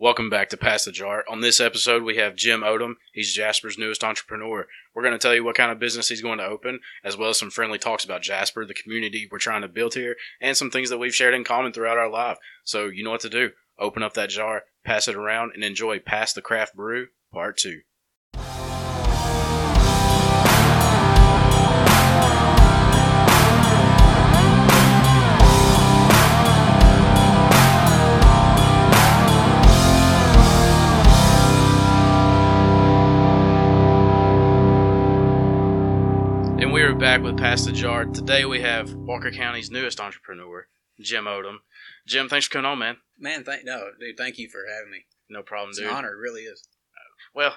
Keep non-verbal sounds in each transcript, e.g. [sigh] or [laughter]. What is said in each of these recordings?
Welcome back to Pass the Jar. On this episode, we have Jim Odom. He's Jasper's newest entrepreneur. We're going to tell you what kind of business he's going to open, as well as some friendly talks about Jasper, the community we're trying to build here, and some things that we've shared in common throughout our life. So, you know what to do. Open up that jar, pass it around, and enjoy Pass the Craft Brew Part 2. Back with Pass the Jar. Today we have Walker County's newest entrepreneur, Jim Odom. Jim, thanks for coming on, man. Man, thank no, dude. Thank you for having me. No problem, It's dude. an honor. It really is. Well,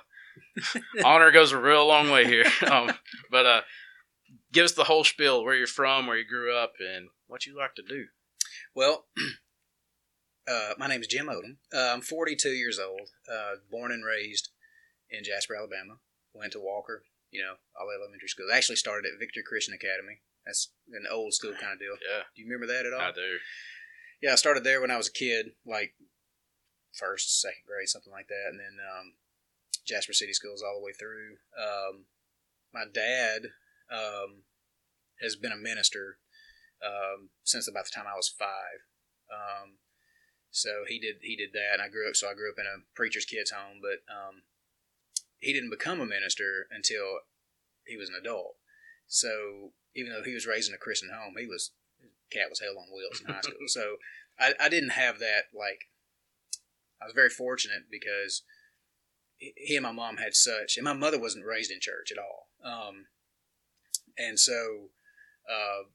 [laughs] honor goes a real long way here. [laughs] Um, but uh, give us the whole spiel: where you're from, where you grew up, and what you like to do. Well, [clears throat] uh, my name is Jim Odom. Uh, I'm 42 years old. Uh, born and raised in Jasper, Alabama. Went to Walker. You know, all the elementary schools. I actually started at Victor Christian Academy. That's an old school kind of deal. Yeah, Do you remember that at all? I do. Yeah, I started there when I was a kid, like first, second grade, something like that, and then um, Jasper City Schools all the way through. Um, my dad um, has been a minister um, since about the time I was five. Um, so he did he did that, and I grew up. So I grew up in a preacher's kids home, but um, he didn't become a minister until he was an adult. So even though he was raised in a Christian home, he was cat was hell on wheels in high school. [laughs] so I, I didn't have that like I was very fortunate because he and my mom had such and my mother wasn't raised in church at all. Um, and so uh,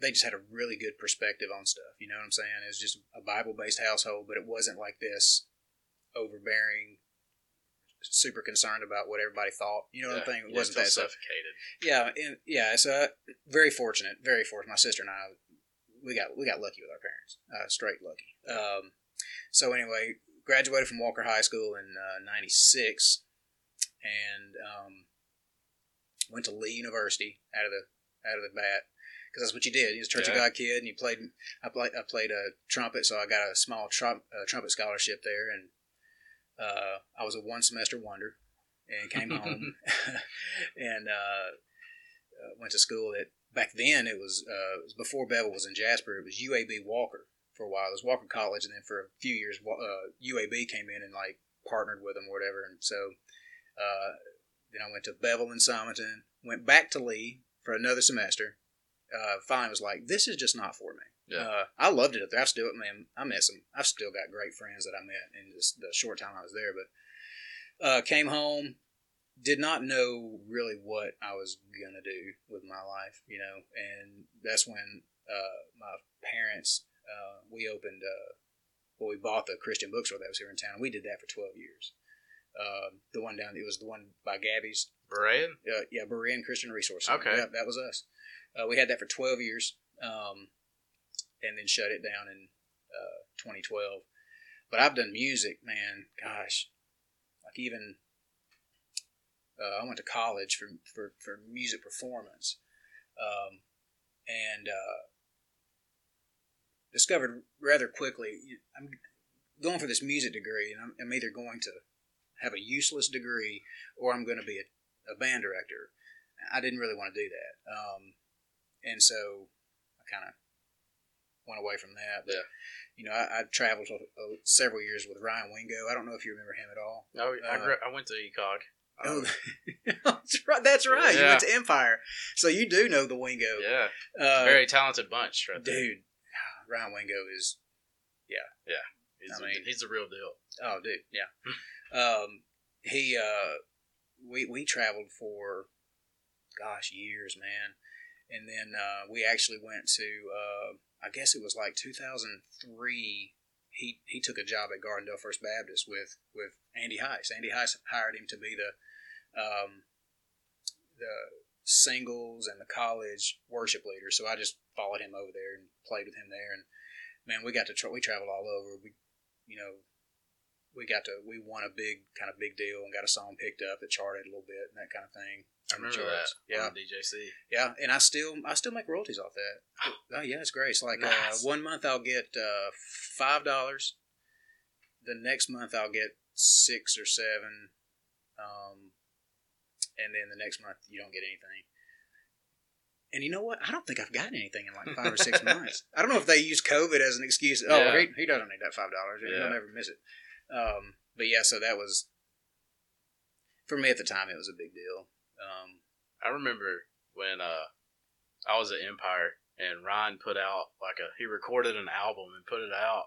they just had a really good perspective on stuff. You know what I'm saying? It was just a Bible based household, but it wasn't like this overbearing, super concerned about what everybody thought. You know what I'm saying? It Yeah, wasn't that suffocated. Yeah, and yeah, it's uh, very fortunate, very fortunate. My sister and I, we got we got lucky with our parents, uh, straight lucky. Um, so anyway, graduated from Walker High School in '96, and um, went to Lee University out of the out of the bat because that's what you did. You was a Church Yeah. of God kid, and you played. I played I played a trumpet, so I got a small trum, uh, trumpet scholarship there, and uh, I was a one semester wonder, and came [laughs] home [laughs] and uh, uh, went to school at back then it was, uh, it was before Bevill was in Jasper. It was UAB Walker for a while. It was Walker College, and then for a few years, uh, UAB came in and like partnered with them or whatever. And so uh, then I went to Bevill in Sumiton, went back to Lee for another semester. Uh, finally, was like, this is just not for me. Yeah. Uh, I loved it up there. I still, man, I met some. I've still got great friends that I met in just the short time I was there. But uh, came home, did not know really what I was gonna do with my life, you know, and that's when uh, my parents uh, we opened uh, well, we bought the Christian bookstore that was here in town. We did that for twelve years. Uh, the one down, it was the one by Gabby's. Berean? Uh, yeah, Berean Christian Resource. Center. Okay. yeah, that was us. Uh, we had that for twelve years, um, and then shut it down in uh, 2012. But I've done music, man. Gosh, like even uh, I went to college for for, for music performance, um, and uh, discovered rather quickly I'm going for this music degree, and I'm, I'm either going to have a useless degree or I'm going to be a, a band director. I didn't really want to do that, um, and so I kind of went away from that. But, Yeah. You know, I, I traveled uh, several years with Ryan Wingo. I don't know if you remember him at all. Oh, I, Uh, gr- I went to ECOG. Oh, Um, [laughs] that's right. That's right. You went to Empire, so you do know the Wingo. yeah, Uh, very talented bunch, right there. dude. [sighs] Ryan Wingo is yeah, yeah. He's, I mean- he's the real deal. oh, dude, yeah. um, he uh, we we traveled for gosh years, man, and then uh, we actually went to uh, I guess it was like 2003. He he took a job at Gardendale First Baptist with with Andy Heiss. Andy Heiss hired him to be the um, the singles and the college worship leader. So I just followed him over there and played with him there. And man, we got to tra- we traveled all over. We, you know, we got to we won a big kind of big deal and got a song picked up that charted a little bit and that kind of thing. I remember that. Yeah, DJC. yeah, and I still I still make royalties off that. [gasps] Oh yeah, it's great. It's like Nice. uh, one month I'll get uh, five dollars, the next month I'll get six or seven, um, and then the next month you don't get anything. And you know what? I don't think I've gotten anything in like five or six [laughs] months. I don't know if they use COVID as an excuse. Oh, Yeah. he, he doesn't need that five dollars. Yeah. He'll never miss it. Um, but yeah, so that was for me at the time. It was a big deal. Um, I remember when uh, I was at Empire and Ryan put out like a he recorded an album and put it out.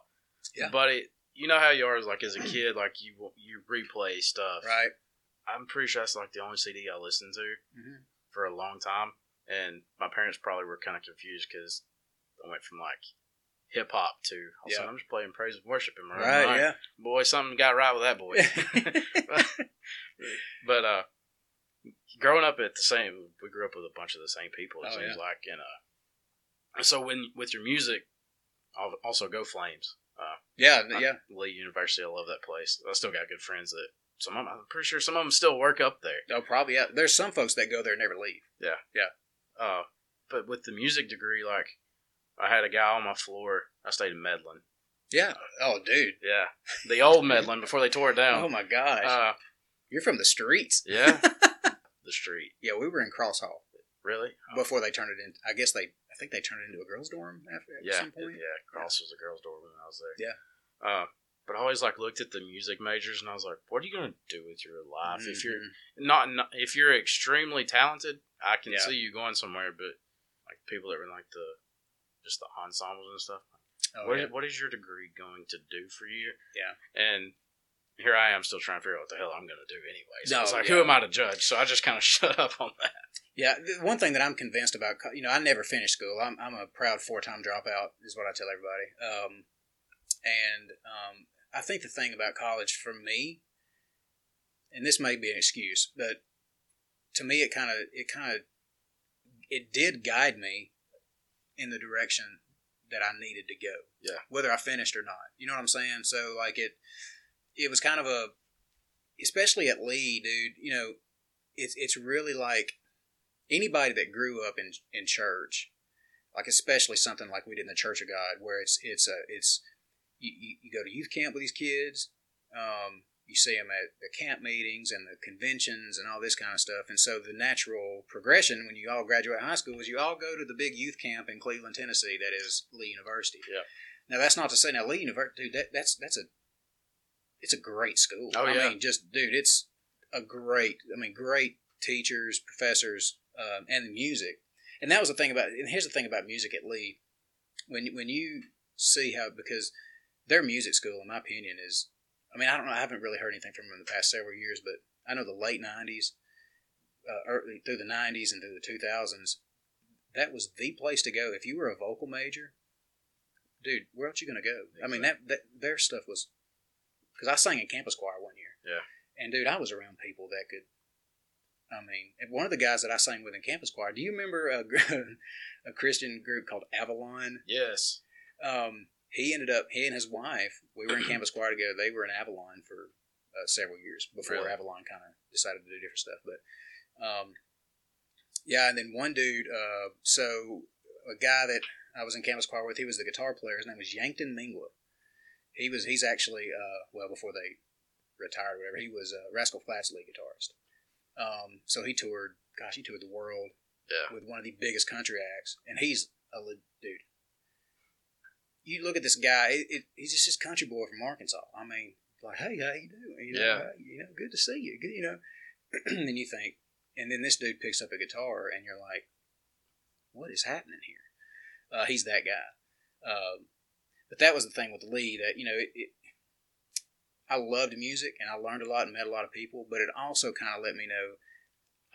Yeah. But it, you know how you are like as a kid, like you you replay stuff. right. I'm pretty sure that's like the only CD I listened to Mhm. for a long time, and my parents probably were kind of confused because I went from like hip hop too. all of Yeah. I'm just playing praise and worship in my own Right. mind. Yeah. Boy, something got right with that boy. [laughs] [laughs] but uh, growing up at the same, we grew up with a bunch of the same people. It Oh, seems yeah. like, and uh, so when with your music, I'll also go Flames. Uh, yeah. I- Yeah. Lee University, I love that place. I still got good friends that some of them, I'm pretty sure some of them still work up there. Oh, probably. Yeah. There's some folks that go there and never leave. Yeah, yeah. Uh, but with the music degree, like I had a guy on my floor. I stayed in Medlin. Yeah. Oh, dude. Yeah, the old Medlin before they tore it down. Oh my gosh. Uh, You're from the streets. yeah, [laughs] the street. Yeah, we were in Cross Hall Really? Oh, before they turned it in. I guess they. I think they turned it into a girls' dorm after at yeah, some point. yeah. Cross was a girls' dorm when I was there. Yeah. Uh, but I always like looked at the music majors and I was like, what are you gonna do with your life if you're Mhm. not, not if you're extremely talented? I can Yeah. see you going somewhere, but like people that were in like the just the ensembles and stuff. Oh, What yeah. is- what is your degree going to do for you? Yeah. And here I am still trying to figure out what the hell I'm going to do anyway. So No, it's like, yeah. who am I to judge? So I just kind of [laughs] shut up on that. Yeah, one thing that I'm convinced about, you know, I never finished school. I'm, I'm a proud four time dropout, is what I tell everybody. Um, and um, I think the thing about college for me, and this may be an excuse, but to me, it kind of, it kind of, it did guide me in the direction that I needed to go. Yeah. Whether I finished or not. You know what I'm saying? So, like, it, it was kind of a, especially at Lee, dude, you know, it's, it's really like, anybody that grew up in in church, like especially something like we did in the Church of God, where it's it's a it's you, you, you go to youth camp with these kids, um, you see them at the camp meetings and the conventions and all this kind of stuff, and so the natural progression when you all graduate high school is you all go to the big youth camp in Cleveland, Tennessee, that is Lee University. Yeah. Now that's not to say now Lee University, dude, that, that's that's a it's a great school. Oh, I yeah. mean, just dude, it's a great. I mean, great teachers, professors, um, and the music. And that was the thing about. And here's the thing about music at Lee, when when you see how because their music school, in my opinion, is. I mean, I don't know. I haven't really heard anything from them in the past several years, but I know the late '90s, uh, early, through the '90s and through the 2000s, that was the place to go if you were a vocal major. Dude, where else you gonna go? I mean, that, that their stuff was because I sang in campus choir one year. Yeah. And dude, I was around people that could. I mean, one of the guys that I sang with in campus choir. Do you remember a, [laughs] a Christian group called Avalon? Yes. Um, he ended up he and his wife. We were in campus choir together. They were in Avalon for uh, several years before Really? Avalon kind of decided to do different stuff. But um, yeah, and then one dude. Uh, so a guy that I was in campus choir with, he was the guitar player. His name was Yankton Mingwa. He was he's actually uh, well before they retired or whatever. He was a Rascal Flatts lead guitarist. Um, so he toured. Gosh, he toured the world Yeah. with one of the biggest country acts, and he's a dude. You look at this guy; it, it, he's just this country boy from Arkansas. I mean, like, hey, how you doing? You know, Yeah. "Hey, you know, good to see you. Good, you know. [clears throat] and you think, and then this dude picks up a guitar, and you're like, what is happening here? Uh, he's that guy. Um, but that was the thing with Lee that you know it, it. I loved music and I learned a lot and met a lot of people, but it also kind of let me know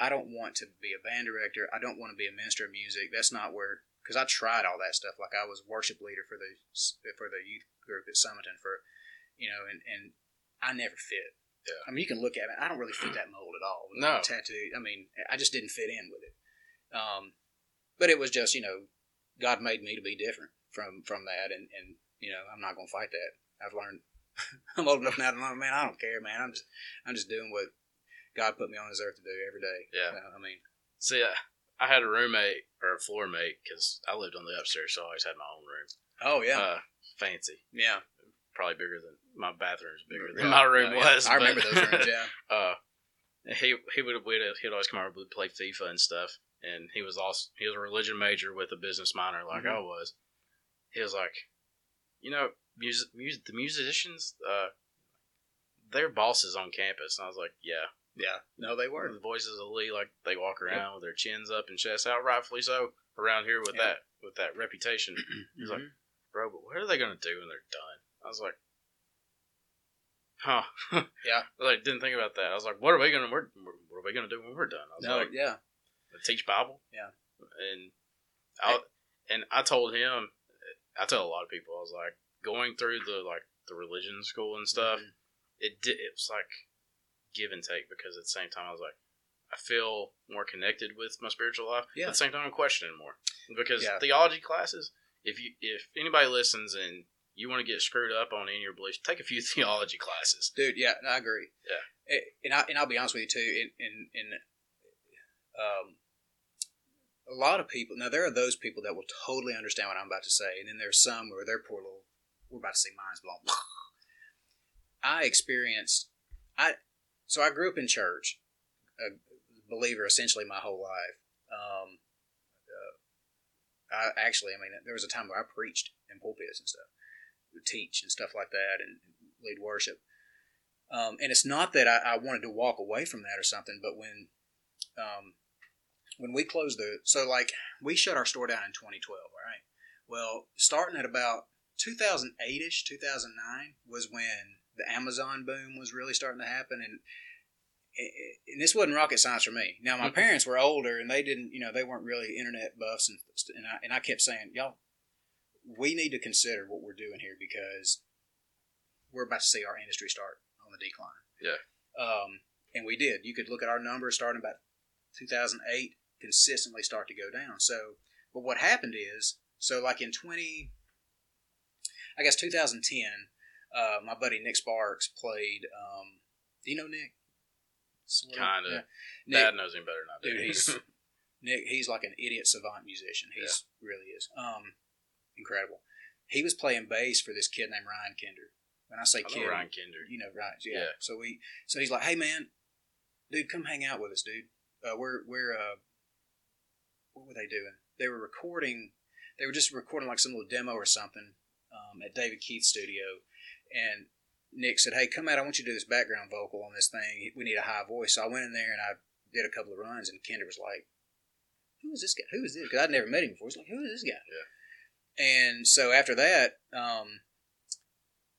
I don't want to be a band director. I don't want to be a minister of music. That's not where because I tried all that stuff. Like I was worship leader for the for the youth group at Sumiton for you know, and and I never fit. Yeah. I mean, you can look at me. I don't really fit that mold at all. No. tattoo. I mean, I just didn't fit in with it. Um, but it was just you know, God made me to be different from from that, and and you know, I'm not gonna fight that. I've learned. [laughs] I'm old enough now to know, man. I don't care, man. I'm just I'm just doing what God put me on this earth to do every day. Yeah. Uh, I mean, See, I, I had a roommate or a floor mate because I lived on the upstairs, so I always had my own room. oh yeah, Uh, fancy, yeah, probably bigger than my bathroom's bigger Yeah, than my room yeah, yeah. was. I remember those rooms. Yeah. [laughs] uh, he he would we'd, he'd always come over and play FIFA and stuff. And he was also he was a religion major with a business minor, like Mhm. I was. He was like, you know, music, music the musicians, uh, they're bosses on campus. And I was like, yeah, Yeah. No, they were. the voices of Lee, like they walk around with their chins up and chests out, rightfully so, around here with Yeah. that with that reputation. [clears throat] He's like, Mhm. bro, but what are they gonna do when they're done? I was like, huh? [laughs] Yeah. I like didn't think about that. I was like, what are we gonna we're, what are we gonna do when we're done? I was no, like, yeah. teach Bible. Yeah. And I and I told him, I tell a lot of people, I was like going through the like the religion school and stuff. Mhm. It did. It was like give and take because at the same time I was like. I feel more connected with my spiritual life. Yeah. At the same time, I'm questioning more because Yeah. theology classes. If you if anybody listens and you want to get screwed up on any of your beliefs, take a few [laughs] theology classes. dude. Yeah, no, I agree. Yeah. And I and I'll be honest with you too. In in, in um, a lot of people now there are those people that will totally understand what I'm about to say, and then there's some where their poor little we're about to see minds blown. [laughs] I experienced I so I grew up in church, a believer essentially my whole life. Um, uh, I actually, I mean, there was a time where I preached in pulpits and stuff, teach and stuff like that, and lead worship. Um, and it's not that I, I wanted to walk away from that or something, but when um, when we closed the so like we shut our store down in 2012, right? Well, starting at about 2008 ish, 2009 was when the Amazon boom was really starting to happen, and and this wasn't rocket science for me. Now my parents were older, and they didn't, you know, they weren't really internet buffs, and and I, and I kept saying, y'all, we need to consider what we're doing here because we're about to see our industry start on the decline. Yeah. Um, and we did. You could look at our numbers starting about 2008, consistently start to go down. So, but what happened is, so like in 20, I guess 2010, uh, my buddy Nick Sparks played. Um, do you know Nick? Kinda. Yeah. Nick, Dad knows him better than I do. dude, he's [laughs] Nick. He's like an idiot savant musician. He's really is. Um, incredible. He was playing bass for this kid named Ryan Kinder. When I say I kid, Ryan Kinder. you know Ryan. Yeah. Yeah. So we, so he's like, hey man, dude, come hang out with us, dude. Uh, we're we're uh, what were they doing? They were recording. They were just recording like some little demo or something um, at David Keith's studio, and Nick said, "Hey, come out. I want you to do this background vocal on this thing. We need a high voice." So I went in there and I did a couple of runs, and Kinder was like, "Who is this guy? Who is this?" Because I'd never met him before. He's like, "Who is this guy?" Yeah. And so after that, um,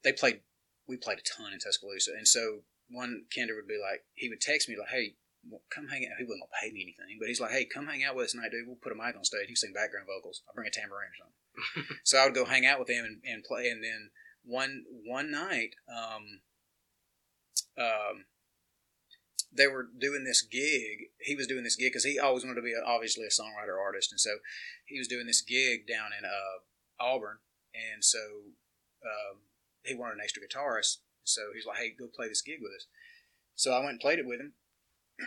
they played. We played a ton in Tuscaloosa, and so one Kinder would be like, he would text me like, "Hey, well, come hang out." He wasn't gonna pay me anything, but he's like, "Hey, come hang out with us tonight, dude. We'll put a mic on stage. You sing background vocals. I'll bring a tambourine or something." [laughs] so I would go hang out with him and, and play, and then one one night, um, um, they were doing this gig. He was doing this gig because he always wanted to be a, obviously a songwriter artist, and so he was doing this gig down in uh, Auburn, and so um, he wanted an extra guitarist. So he's like, "Hey, go play this gig with us." So I went and played it with him,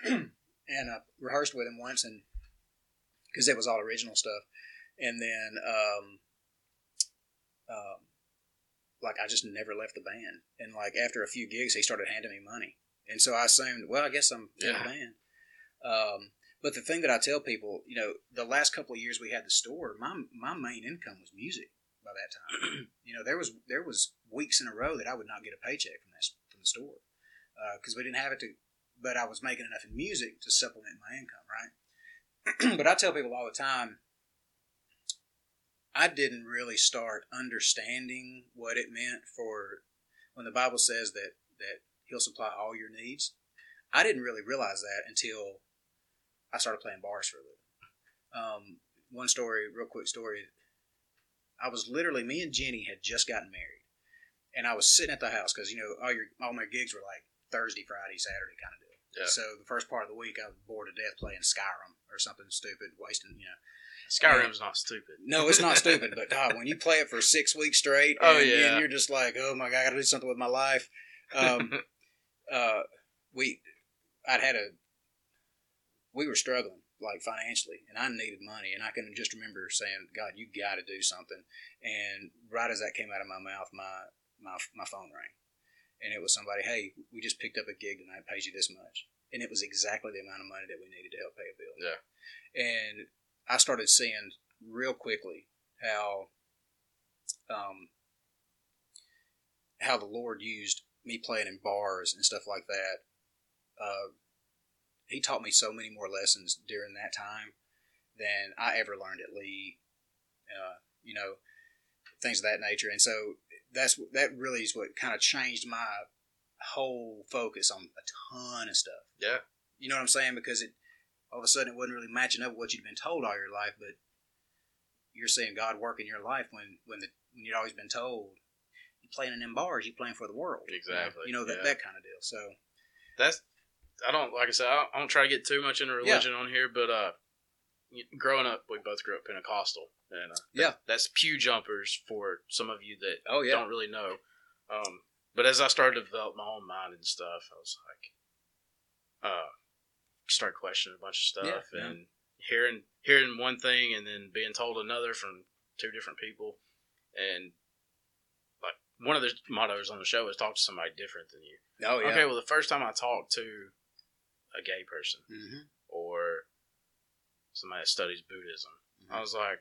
[clears throat] and uh, rehearsed with him once, and because it was all original stuff, and then um, um, like I just never left the band, and like after a few gigs, he started handing me money, and so I assumed, well, I guess I'm in Yeah. the band. Um, but the thing that I tell people, you know, the last couple of years we had the store, my my main income was music. By that time, [clears throat] you know, there was there was weeks in a row that I would not get a paycheck from that from the store because we didn't have it to. But I was making enough in music to supplement my income, right? [clears throat] but I tell people all the time, I didn't really start understanding what it meant for when the Bible says that that He'll supply all your needs. I didn't really realize that until I started playing bars for a living. Um, one story, real quick story. I was literally me and Jenny had just gotten married, and I was sitting at the house because you know all your all my gigs were like Thursday, Friday, Saturday kind of deal. Yeah. So the first part of the week, I was bored to death playing Skyrim or something stupid, wasting you know. Skyrim's not stupid. No, it's not [laughs] stupid, but God, when you play it for six weeks straight, and, Oh, yeah. and you're just like, oh my God, I got to do something with my life. Um, [laughs] uh, we, I'd had a, we were struggling like financially, and I needed money, and I can just remember saying, God, you got to do something. And right as that came out of my mouth, my my my phone rang, and it was somebody, hey, we just picked up a gig tonight, pays you this much, and it was exactly the amount of money that we needed to help pay a bill. Yeah. And I started seeing real quickly how, um, how the Lord used me playing in bars and stuff like that. Uh, he taught me so many more lessons during that time than I ever learned at Lee. Uh, you know, things of that nature, and so that's that really is what kind of changed my whole focus on a ton of stuff. Yeah. You know what I'm saying? Because it all of a sudden it wasn't really matching up with what you'd been told all your life, but you're seeing God work in your life when when the when you'd always been told you're playing in them bars, you're playing for the world. Exactly. You know that Yeah. that kind of deal. So that's I don't like I said I don't, try to get too much into religion on here, but uh, growing up we both grew up Pentecostal, and uh, Yeah. that's pew jumpers for some of you that oh yeah. don't really know. Um, but as I started to develop my own mind and stuff, I was like, uh, started questioning a bunch of stuff Yeah, yeah. and hearing hearing one thing and then being told another from two different people, and like one of the mottos on the show is talk to somebody different than you. oh yeah. Okay, well, the first time I talked to a gay person hmm or somebody that studies Buddhism, Mhm. I was like,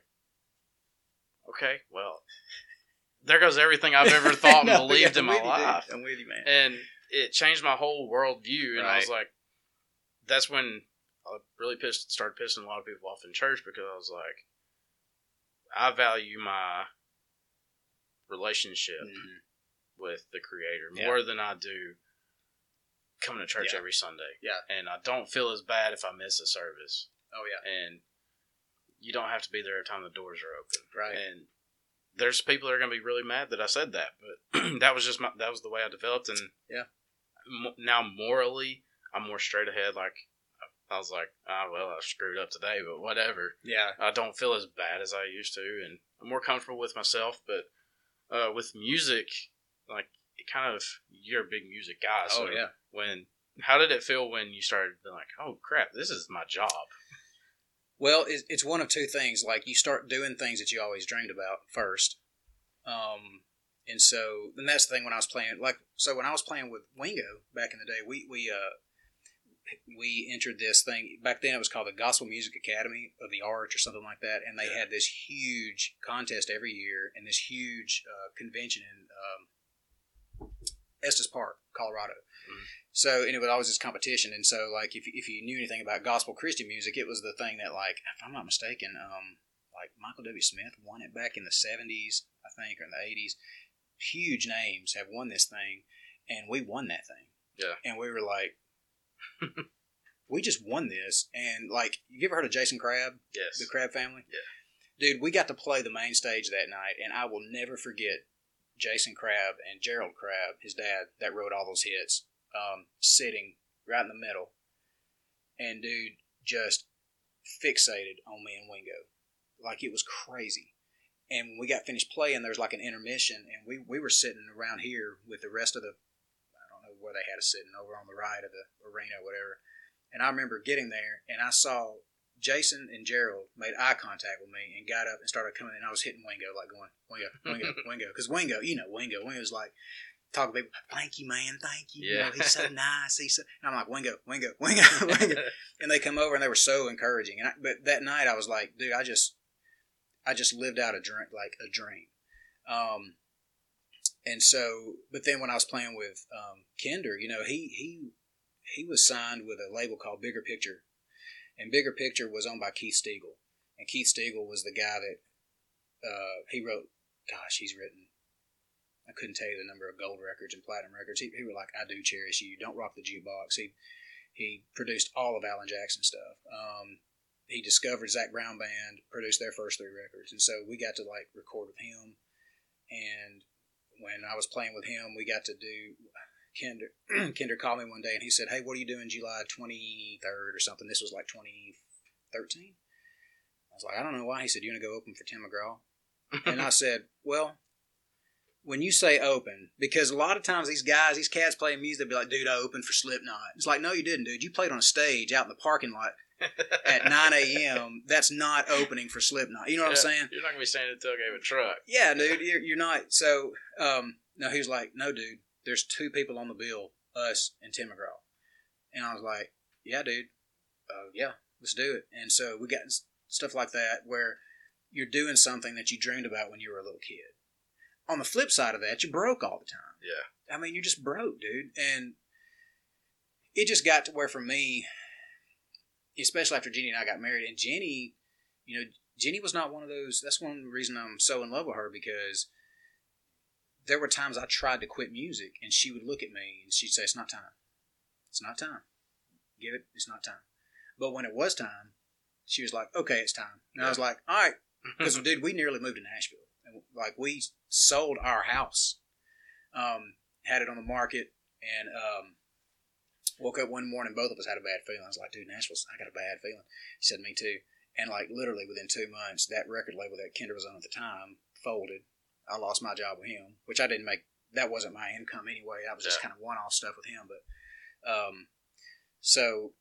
okay, well, there goes everything I've ever [laughs] thought and No, believed yeah, in my with you, dude. life. I'm with you, man. And it changed my whole worldview. And I was like, that's when I really pissed, started pissing a lot of people off in church because I was like, I value my relationship Mhm. with the Creator Yeah. more than I do coming to church Yeah. every Sunday. Yeah. And I don't feel as bad if I miss a service. Oh yeah. And you don't have to be there every time the doors are open. Right. And there's people that are going to be really mad that I said that, but [clears throat] that was just my, that was the way I developed. And Yeah. mo- now morally, I'm more straight ahead. Like I was like, ah, well, I screwed up today, but whatever. Yeah. I don't feel as bad as I used to, and I'm more comfortable with myself. But uh, with music, like it kind of, you're a big music guy. So oh yeah. when how did it feel when you started being like, oh crap, this is my job? Well, it's, it's one of two things. Like you start doing things that you always dreamed about first, um, and so then that's the thing when I was playing. Like so, when I was playing with Wingo back in the day, we we uh, we entered this thing back then. It was called the Gospel Music Academy of the Arts or something like that, and they had this huge contest every year and this huge uh, convention in um, Estes Park, Colorado. Mhm. So, and it was always this competition. And so, like, if, if you knew anything about gospel Christian music, it was the thing that, like, if I'm not mistaken, um, like Michael W. Smith won it back in the 70s, I think, or in the 80s. Huge names have won this thing, and we won that thing. Yeah. And we were like, [laughs] we just won this. And, like, you ever heard of Jason Crabb? Yes. the Crabb family. Yeah. Dude, we got to play the main stage that night, and I will never forget Jason Crabb and Gerald Crabb, his dad, that wrote all those hits, um, sitting right in the middle. And dude, just fixated on me and Wingo. Like it was crazy. And when we got finished playing, there was like an intermission, and we, we were sitting around here with the rest of the, I don't know where they had us sitting, over on the right of the arena or whatever. And I remember getting there, and I saw Jason and Gerald made eye contact with me and got up and started coming. And I was hitting Wingo, like going, Wingo, Wingo, [laughs] Wingo. Because Wingo, you know, Wingo, Wingo's like, talking to people, thank you, man, thank you. You Yeah. know, he's so [laughs] nice. He's so, and I'm like, Wingo, Wingo, [laughs] Wingo, Wingo. and they come over and they were so encouraging. And I, But that night I was like, dude, I just, I just lived out a dream, like a dream. Um, and so, but then when I was playing with um, Kinder, you know, he he he was signed with a label called Bigger Picture, and Bigger Picture was owned by Keith Stegall, and Keith Stegall was the guy that uh, he wrote. Gosh, he's written. I couldn't tell you the number of gold records and platinum records. He, he was like, "I do cherish you." Don't rock the jukebox. He he produced all of Alan Jackson stuff. Um, he discovered Zac Brown Band, produced their first three records, and so we got to like record with him. And when I was playing with him, we got to do. Kinder Kinder called me one day and he said, "Hey, what are you doing July twenty third or something?" This was like twenty thirteen. I was like, "I don't know why." He said, "You want to go open for Tim McGraw?" and I [laughs] said, "Well." When you say open, because a lot of times these guys, these cats playing music, they'll be like, dude, I opened for Slipknot. It's like, no, you didn't, dude. You played on a stage out in the parking lot at 9 a.m. That's not opening for Slipknot. You know what I'm saying? You're not gonna be saying it till I gave a truck. Yeah, dude, you're, you're not. So, um, no, he was like, no, dude, there's two people on the bill, us and Tim McGraw. And I was like, yeah, dude, uh, yeah, let's do it. And so we got stuff like that where you're doing something that you dreamed about when you were a little kid. On the flip side of that, you're broke all the time. Yeah. I mean, you're just broke, dude. And it just got to where for me, especially after Jenny and I got married, and Jenny, you know, Jenny was not one of those. That's one reason I'm so in love with her because there were times I tried to quit music, and she would look at me and she'd say, "It's not time. It's not time. Give it. It's not time." But when it was time, she was like, "Okay, it's time." And I was like, "All right," [laughs] because dude, we nearly moved to Nashville, and like we sold our house, um, had it on the market, and um, woke up one morning, both of us had a bad feeling. I was like, "Dude, Nashville's, I got a bad feeling." He said, "Me too." And like literally within two months, that record label that Kinder was on at the time folded. I lost my job with him, which I didn't make. That wasn't my income anyway. I was just kind of one-off stuff with him. But um, so,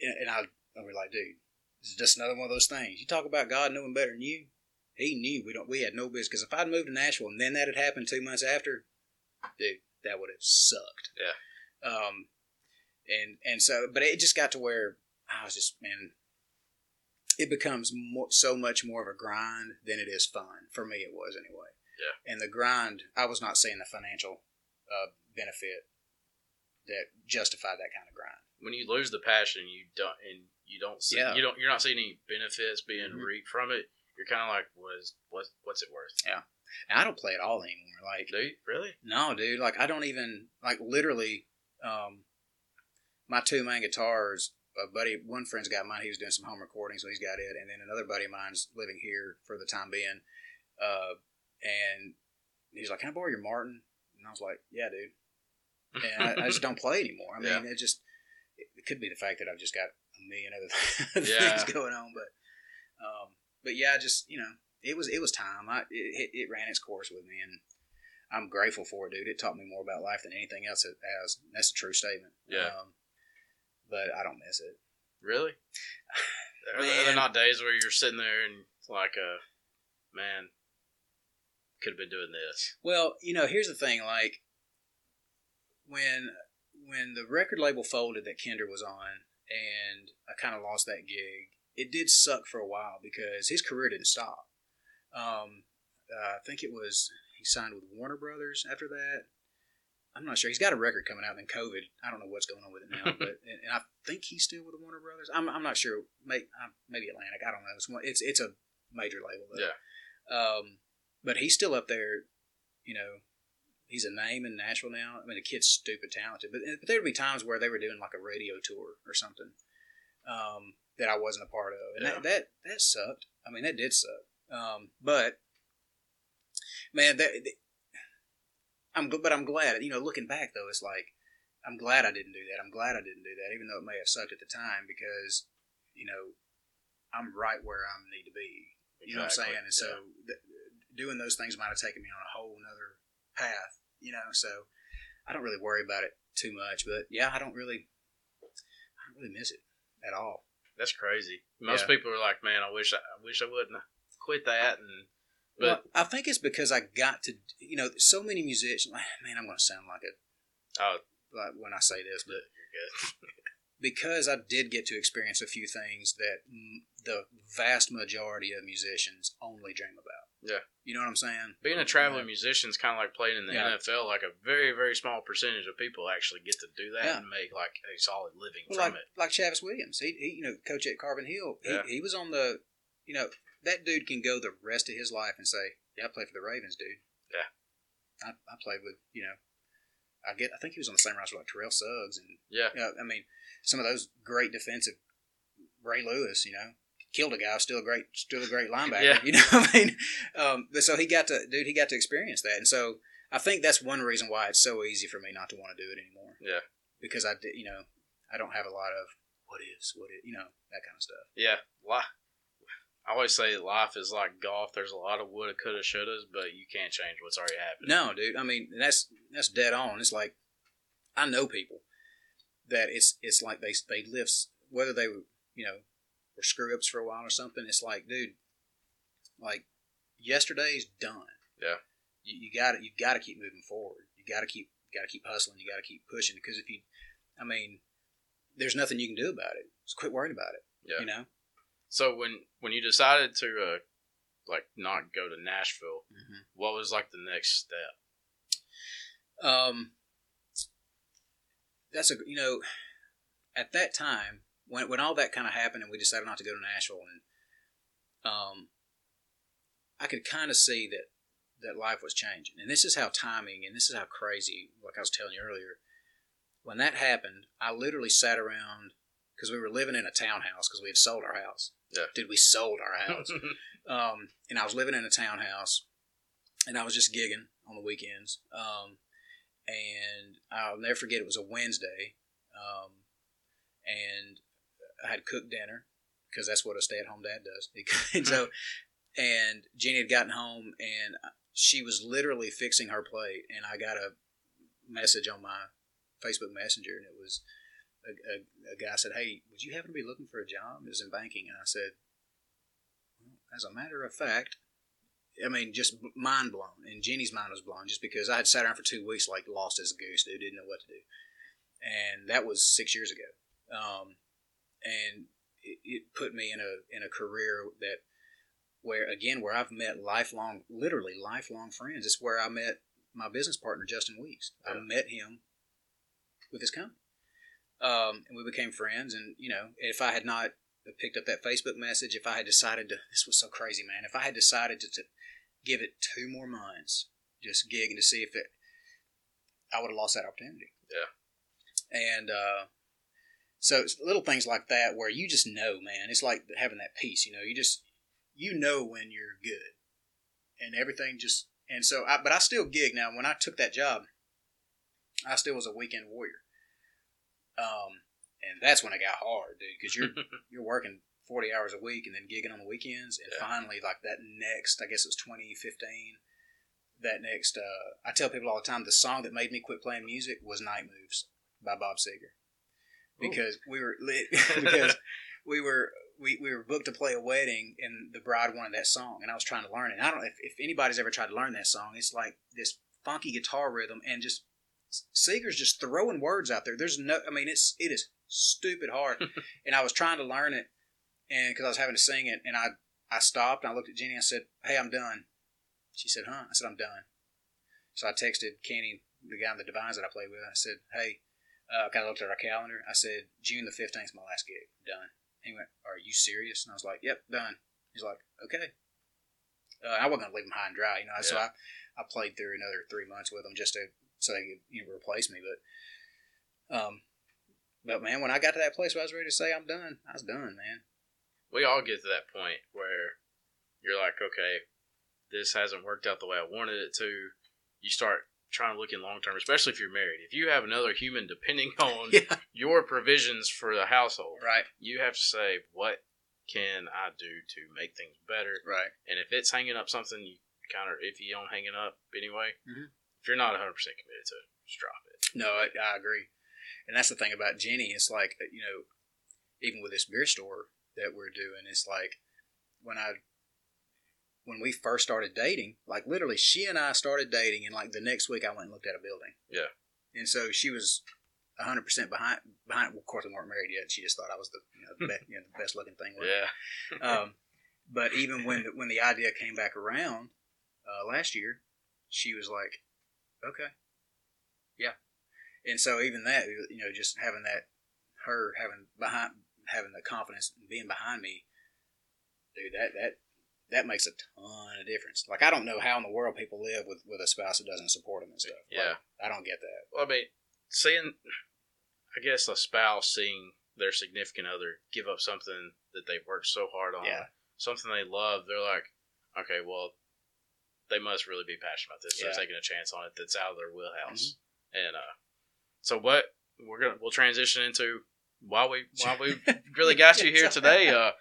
and and I, I was like, dude, this is just another one of those things. You talk about God knowing better than you. He knew we don't. We had no business. Because if I'd moved to Nashville and then that had happened two months after, dude, that would have sucked. Yeah. Um, and and so, but it just got to where I was just man. It becomes more, so much more of a grind than it is fun. For me, it was anyway. Yeah. And the grind, I was not seeing the financial uh, benefit that justified that kind of grind. when you lose the passion, you don't and you don't see Yeah. you don't you're not seeing any benefits being Mhm. reaped from it. You're kind of like, what is what what's it worth? Yeah and I don't play at all anymore. Like you really? No, dude. Like I don't even like literally. Um, my two main guitars. A buddy, one friend's got mine. He was doing some home recording, so he's got it. And then another buddy of mine's living here for the time being. Uh, and he's like, "Can I borrow your Martin?" And I was like, "Yeah, dude." And I, I just don't play anymore. I [laughs] mean, Yeah. it just it, could be the fact that I've just got a million other [laughs] Yeah. things going on, but um, but yeah, just you know, it was it was time. I it, it, it ran its course with me, and I'm grateful for it, dude. It taught me more about life than anything else it has. That's a true statement. Yeah. Um, but I don't miss it. Really? Are, there- are there not days where you're sitting there and it's like, uh, man, could have been doing this. Well, you know, here's the thing. Like when when the record label folded that Kinder was on, and I kind of lost that gig. It did suck for a while because his career didn't stop. Um, uh, I think it was he signed with Warner Brothers after that. I'm not sure. He's got a record coming out. Then COVID. I don't know what's going on with it now, but [laughs] and, I think he's still with the Warner Brothers. I'm, I'm not sure. Maybe, maybe Atlantic. I don't know. It's one, it's it's a major label. Though. Yeah. Um, but he's still up there. You know, he's a name in Nashville now. I mean, the kid's stupid talented. But, but there would be times where they were doing like a radio tour or something um, that I wasn't a part of, and Yeah. that, that that sucked. I mean, that did suck. Um, but man, that I'm but I'm glad. You know, looking back though, it's like I'm glad I didn't do that. I'm glad I didn't do that, even though it may have sucked at the time because you know I'm right where I need to be. You know what I'm saying? And so th- doing those things might have taken me on a whole nother path. You know, so I don't really worry about it too much. But yeah, I don't really, I don't really miss it at all. That's crazy. Most Yeah. people are like, man, I wish I, I wish I wouldn't quit that. And but well, I think it's because I got to, you know, so many musicians. Man, I'm going to sound like a oh, like when I say this, but you're good. [laughs] because I did get to experience a few things that the vast majority of musicians only dream about. Yeah. you know what I'm saying? Being a traveling musician is kind of like playing in the Yeah. NFL. Like a very, very small percentage of people actually get to do that Yeah. and make like a solid living Well, from like it. like Chavis Williams, he, he you know coach at Carbon Hill. He, Yeah. he was on the, you know, that dude can go the rest of his life and say, "Yeah, I played for the Ravens, dude." Yeah. I, I played with you know, I get I think he was on the same roster with like Terrell Suggs and Yeah, you know, I mean some of those great defensive Ray Lewis, you know, killed a guy, still a great, still a great linebacker. Yeah. You [laughs] know, what I mean, um, but so he got to, dude, he got to experience that, and so I think that's one reason why it's so easy for me not to want to do it anymore. Yeah. because I, did, you know, I don't have a lot of what is, what is, you know, that kind of stuff. yeah. Li- I always say life is like golf. There's a lot of woulda, coulda, shouldas, but you can't change what's already happened. No, dude. I mean, that's that's dead on. It's like I know people that it's it's like they they live whether they you know were screw ups for a while or something. It's like, dude, like yesterday's done. Yeah. You, you got to you got to keep moving forward. You got to keep got to keep hustling. You got to keep pushing because if you, I mean, there's nothing you can do about it. Just quit worrying about it. Yeah. You know. So when when you decided to uh, like not go to Nashville, Mm-hmm. what was like the next step? Um, that's a you know, at that time when when all that kind of happened and we decided not to go to Nashville and um, I could kind of see that that life was changing and this is how timing and this is how crazy like I was telling you earlier when that happened I literally sat around because we were living in a townhouse because we had sold our house Yeah. did we sold our house [laughs] um, and I was living in a townhouse, and I was just gigging on the weekends. Um, and I'll never forget it was a Wednesday, um, and I had cooked dinner because that's what a stay-at-home dad does. [laughs] and so, [laughs] and Jenny had gotten home, and she was literally fixing her plate, and I got a message on my Facebook Messenger, and it was a, a, a guy said, "Hey, would you happen to be looking for a job?" It was in banking, and I said, as a matter of fact, I mean, just mind blown. And Jenny's mind was blown just because I had sat around for two weeks, like lost as a goose, dude, didn't know what to do. And that was six years ago. Um, and it, it put me in a in a career that where again where I've met lifelong, literally lifelong friends. It's where I met my business partner Justin Weeks. I met him with his company, um, and we became friends. And you know, if I had not picked up that Facebook message, if I had decided to, this was so crazy, man. If I had decided to, to give it two more months, just gigging to see if it, I would have lost that opportunity. Yeah. And uh, so it's little things like that where you just know, man. It's like having that peace. You know, you just you know when you're good, and everything just. And so, I, but I still gig now. When I took that job, I still was a weekend warrior. Um, and that's when it got hard, dude, because you're [laughs] you're working 40 hours a week and then gigging on the weekends. And Yeah. finally, like that next, I guess it was 2015, that next, uh, I tell people all the time the song that made me quit playing music was Night Moves by Bob Seger. Ooh. Because we were [laughs] lit, because we were. We, we were booked to play a wedding and the bride wanted that song and I was trying to learn it. And I don't know if, if anybody's ever tried to learn that song. It's like this funky guitar rhythm and just Seger's just throwing words out there. There's no, I mean, it's it is stupid hard. [laughs] and I was trying to learn it, and because I was having to sing it, and I I stopped and I looked at Jenny. and I said, "Hey, I'm done." She said, "Huh?" I said, "I'm done." So I texted Kenny, the guy in the Divines that I played with. I said, "Hey," uh, kind of looked at our calendar. I said, "June the fifteenth is my last gig. Done." He went, "Are you serious?" And I was like, "Yep, done." He's like, "Okay." Uh, I wasn't gonna leave him high and dry, you know. So I, I played through another three months with him just to so they could you know replace me. But um, but man, when I got to that place where I was ready to say I'm done, I was done, man. we all get to that point where you're like, okay, this hasn't worked out the way I wanted it to. You start trying to look in long term, especially if you're married. If you have another human depending [laughs] on Yeah, your provisions for the household, right, you have to say, what can I do to make things better? right, And if it's hanging up something you kind of iffy on hanging up anyway, Mhm. You're not 100% committed to it, just drop it. no, I, I agree. And that's the thing about Jenny. It's like you know, even with this beer store that we're doing, it's like when I when we first started dating, like literally, she and I started dating, and like the next week, I went and looked at a building. Yeah. And so she was hundred percent behind. Behind. Well, of course, we weren't married yet. She just thought I was the you know, the, [laughs] be, you know, the best looking thing. Yeah. [laughs] um, but even when the, when the idea came back around uh, last year, she was like, "Okay, yeah." And so even that, you know, just having that, her having behind, having the confidence, and being behind me, dude, that that that makes a ton of difference. Like I don't know how in the world people live with with a spouse that doesn't support them and stuff. Like, Yeah. I don't get that. Well, I mean, seeing, I guess, a spouse seeing their significant other give up something that they've worked so hard on, Yeah. something they love, they're like, okay, well, they must really be passionate about this. Yeah. They're taking a chance on it that's out of their wheelhouse. And uh, so, what we're gonna we'll transition into why we why we [laughs] really got you here today. Uh,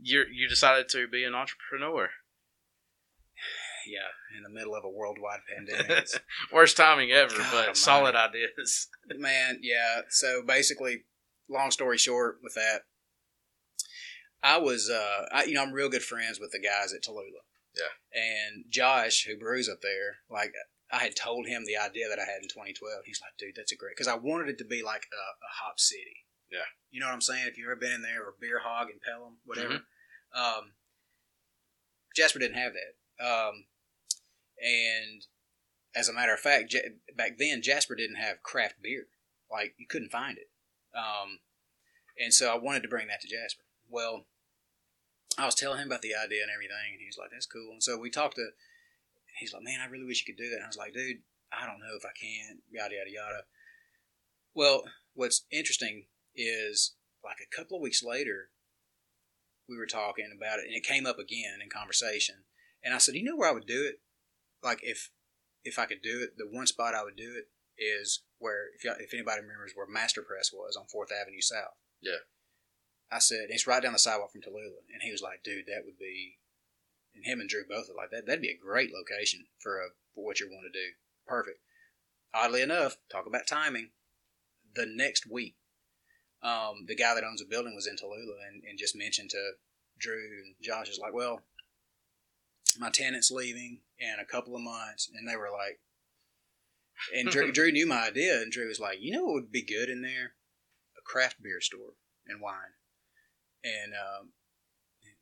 you you decided to be an entrepreneur. [sighs] Yeah, in the middle of a worldwide pandemic. [laughs] Worst timing ever, God but solid ideas. [laughs] Man, yeah. So basically, long story short, with that, I was, uh, I, you know, I'm real good friends with the guys at Tallulah. Yeah. And Josh, who brews up there, like, I had told him the idea that I had in 2012. He's like, dude, that's a great because I wanted it to be like a, a hop city. Yeah. You know what I'm saying? If you've ever been in there or Beer Hog and Pelham, whatever. Um, Jasper didn't have that. Um, and as a matter of fact, J- back then Jasper didn't have craft beer. Like you couldn't find it. Um, and so I wanted to bring that to Jasper. Well, I was telling him about the idea and everything, and he was like, "That's cool." And so we talked to. He's like, "Man, I really wish you could do that." And I was like, "Dude, I don't know if I can." Yada yada yada. Well, what's interesting is like a couple of weeks later, we were talking about it, and it came up again in conversation. And I said, "You know where I would do it? Like if if I could do it, the one spot I would do it is where if if anybody remembers where Master Press was on Fourth Avenue South. Yeah. I said it's right down the sidewalk from Tallulah, and he was like, "Dude, that would be." And him and Drew both were like that. That'd be a great location for a for what you want to do. Perfect. Oddly enough, talk about timing. The next week, um, the guy that owns the building was in Tallulah and, and just mentioned to Drew and Josh is like, well, my tenant's leaving in a couple of months, and they were like, and Drew, [laughs] Drew knew my idea, and Drew was like, you know what would be good in there? A craft beer store and wine. And um,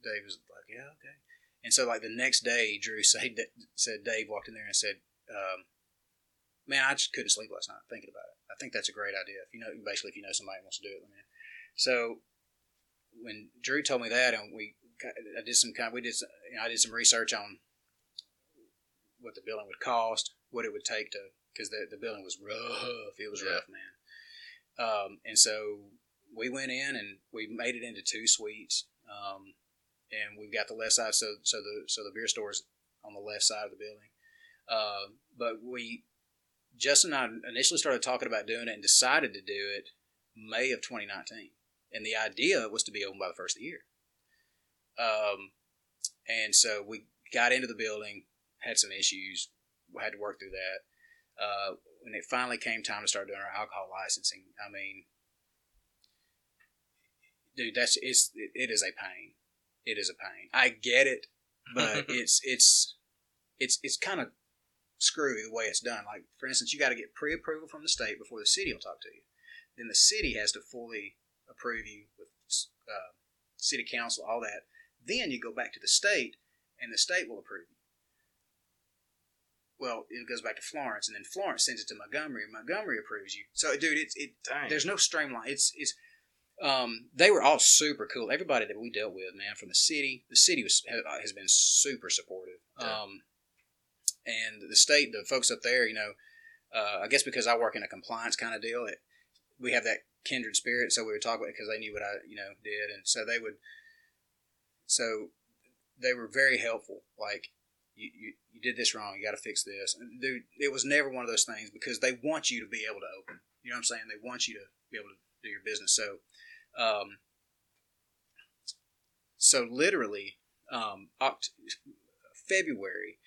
Dave was like, yeah, okay. And so, like the next day, Drew [laughs] said, said Dave walked in there and said, um, man, I just couldn't sleep last night thinking about it. I think that's a great idea. If you know, basically, if you know somebody wants to do it, let me know. So when Drew told me that, and we, I did some kind, we did, some, you know, I did some research on what the building would cost, what it would take to, because the the building was rough. It was Yeah. rough, man. Um, and so we went in and we made it into two suites. Um, and we've got the left side, so so the so the beer store's on the left side of the building. Uh, but we, Justin and I initially started talking about doing it and decided to do it May of 2019. And the idea was to be open by the first of the year. Um, and so we got into the building, had some issues, had to work through that. Uh, when it finally came time to start doing our alcohol licensing, I mean, dude, that's it's it, it is a pain. It is a pain. I get it, but [laughs] it's it's it's it's kind of screwy the way it's done. Like for instance, you got to get pre-approval from the state before the city will talk to you. Then the city has to fully approve you with uh, city council, all that. Then you go back to the state, and the state will approve you. Well, it goes back to Florence, and then Florence sends it to Montgomery, and Montgomery approves you. So, dude, it's it. Dang. There's no streamline. It's it's. Um, they were all super cool. Everybody that we dealt with, man, from the city, the city was has been super supportive. Yeah. Um, and the state, the folks up there, you know, uh, I guess because I work in a compliance kind of deal, it, we have that kindred spirit. So we would talk about it because they knew what I, you know, did, and so they would. So they were very helpful. Like you, you, you did this wrong. You got to fix this. And dude, it was never one of those things because they want you to be able to open. You know what I'm saying? They want you to be able to do your business. So, um, so literally, um, Oct- February,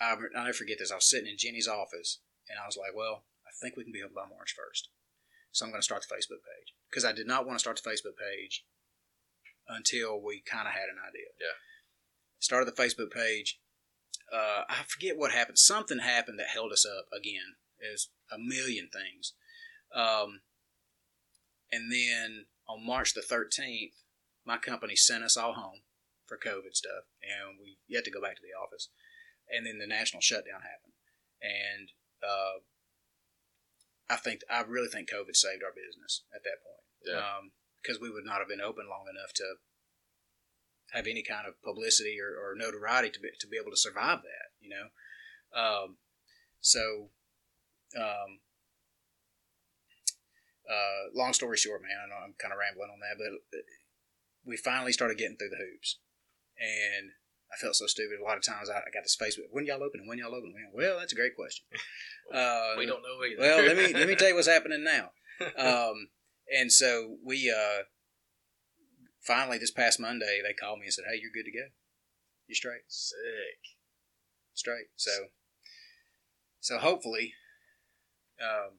I, I'll never forget this. I was sitting in Jenny's office and I was like, well, I think we can be open by March 1st. So I'm going to start the Facebook page because I did not want to start the Facebook page until we kind of had an idea. Yeah. Started the Facebook page. Uh, I forget what happened. Something happened that held us up again. There's a million things. Um, and then on March the 13th, my company sent us all home for COVID stuff, and we yet to go back to the office. And then the national shutdown happened, and uh, I think I really think COVID saved our business at that point Yeah. because we would not have been open long enough to have any kind of publicity or, or notoriety to be, to be able to survive that, you know. Um, so, um, uh, long story short, man, I know I'm kind of rambling on that, but we finally started getting through the hoops, and I felt so stupid. A lot of times I, I got this Facebook, when y'all open? When y'all opening? Well, that's a great question. [laughs] Uh, we don't know either. well, let me let me tell you what's [laughs] happening now. Um, and so we uh, finally this past Monday they called me and said, "Hey, you're good to go. You're straight, Sick. straight." So, so hopefully, um,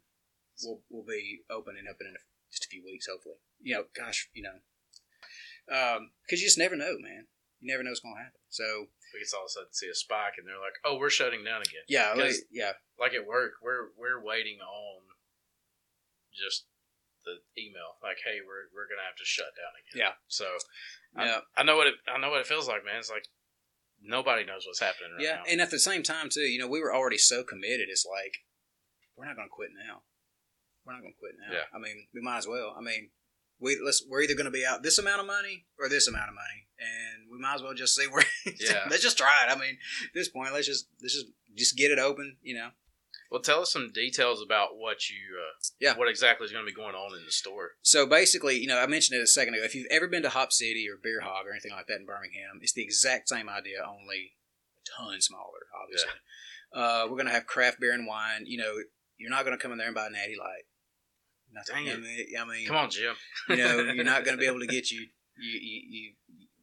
we'll we'll be opening up in a, just a few weeks. Hopefully, you know, gosh, you know, um, because you just never know, man. You never know what's going to happen. So we can all of a sudden see a spike, and they're like, "Oh, we're shutting down again." yeah, like, yeah, Like at work, we're we're waiting on just the email, like, "Hey, we're we're gonna have to shut down again." Yeah. So I- yeah, I know what it I know what it feels like, man. It's like nobody knows what's happening right yeah. now. And at the same time, too, you know, we were already so committed. It's like we're not going to quit now. We're not going to quit now. Yeah. I mean, we might as well. I mean, we let's we're either going to be out this amount of money or this amount of money, and we might as well just see where. [laughs] Yeah. [laughs] let's just try it. I mean, at this point, let's just let's just just get it open. You know. Well, tell us some details about what you, uh, Yeah. what exactly is going to be going on in the store. So basically, you know, I mentioned it a second ago. If you've ever been to Hop City or Beer Hog or anything like that in Birmingham, it's the exact same idea, only a ton smaller. Obviously, uh, we're gonna have craft beer and wine. You know, you're not gonna come in there and buy Natty Light. Nothing. Dang it. mean, I mean, Come on, Jim. you know, you're not gonna be [laughs] able to get you you, you,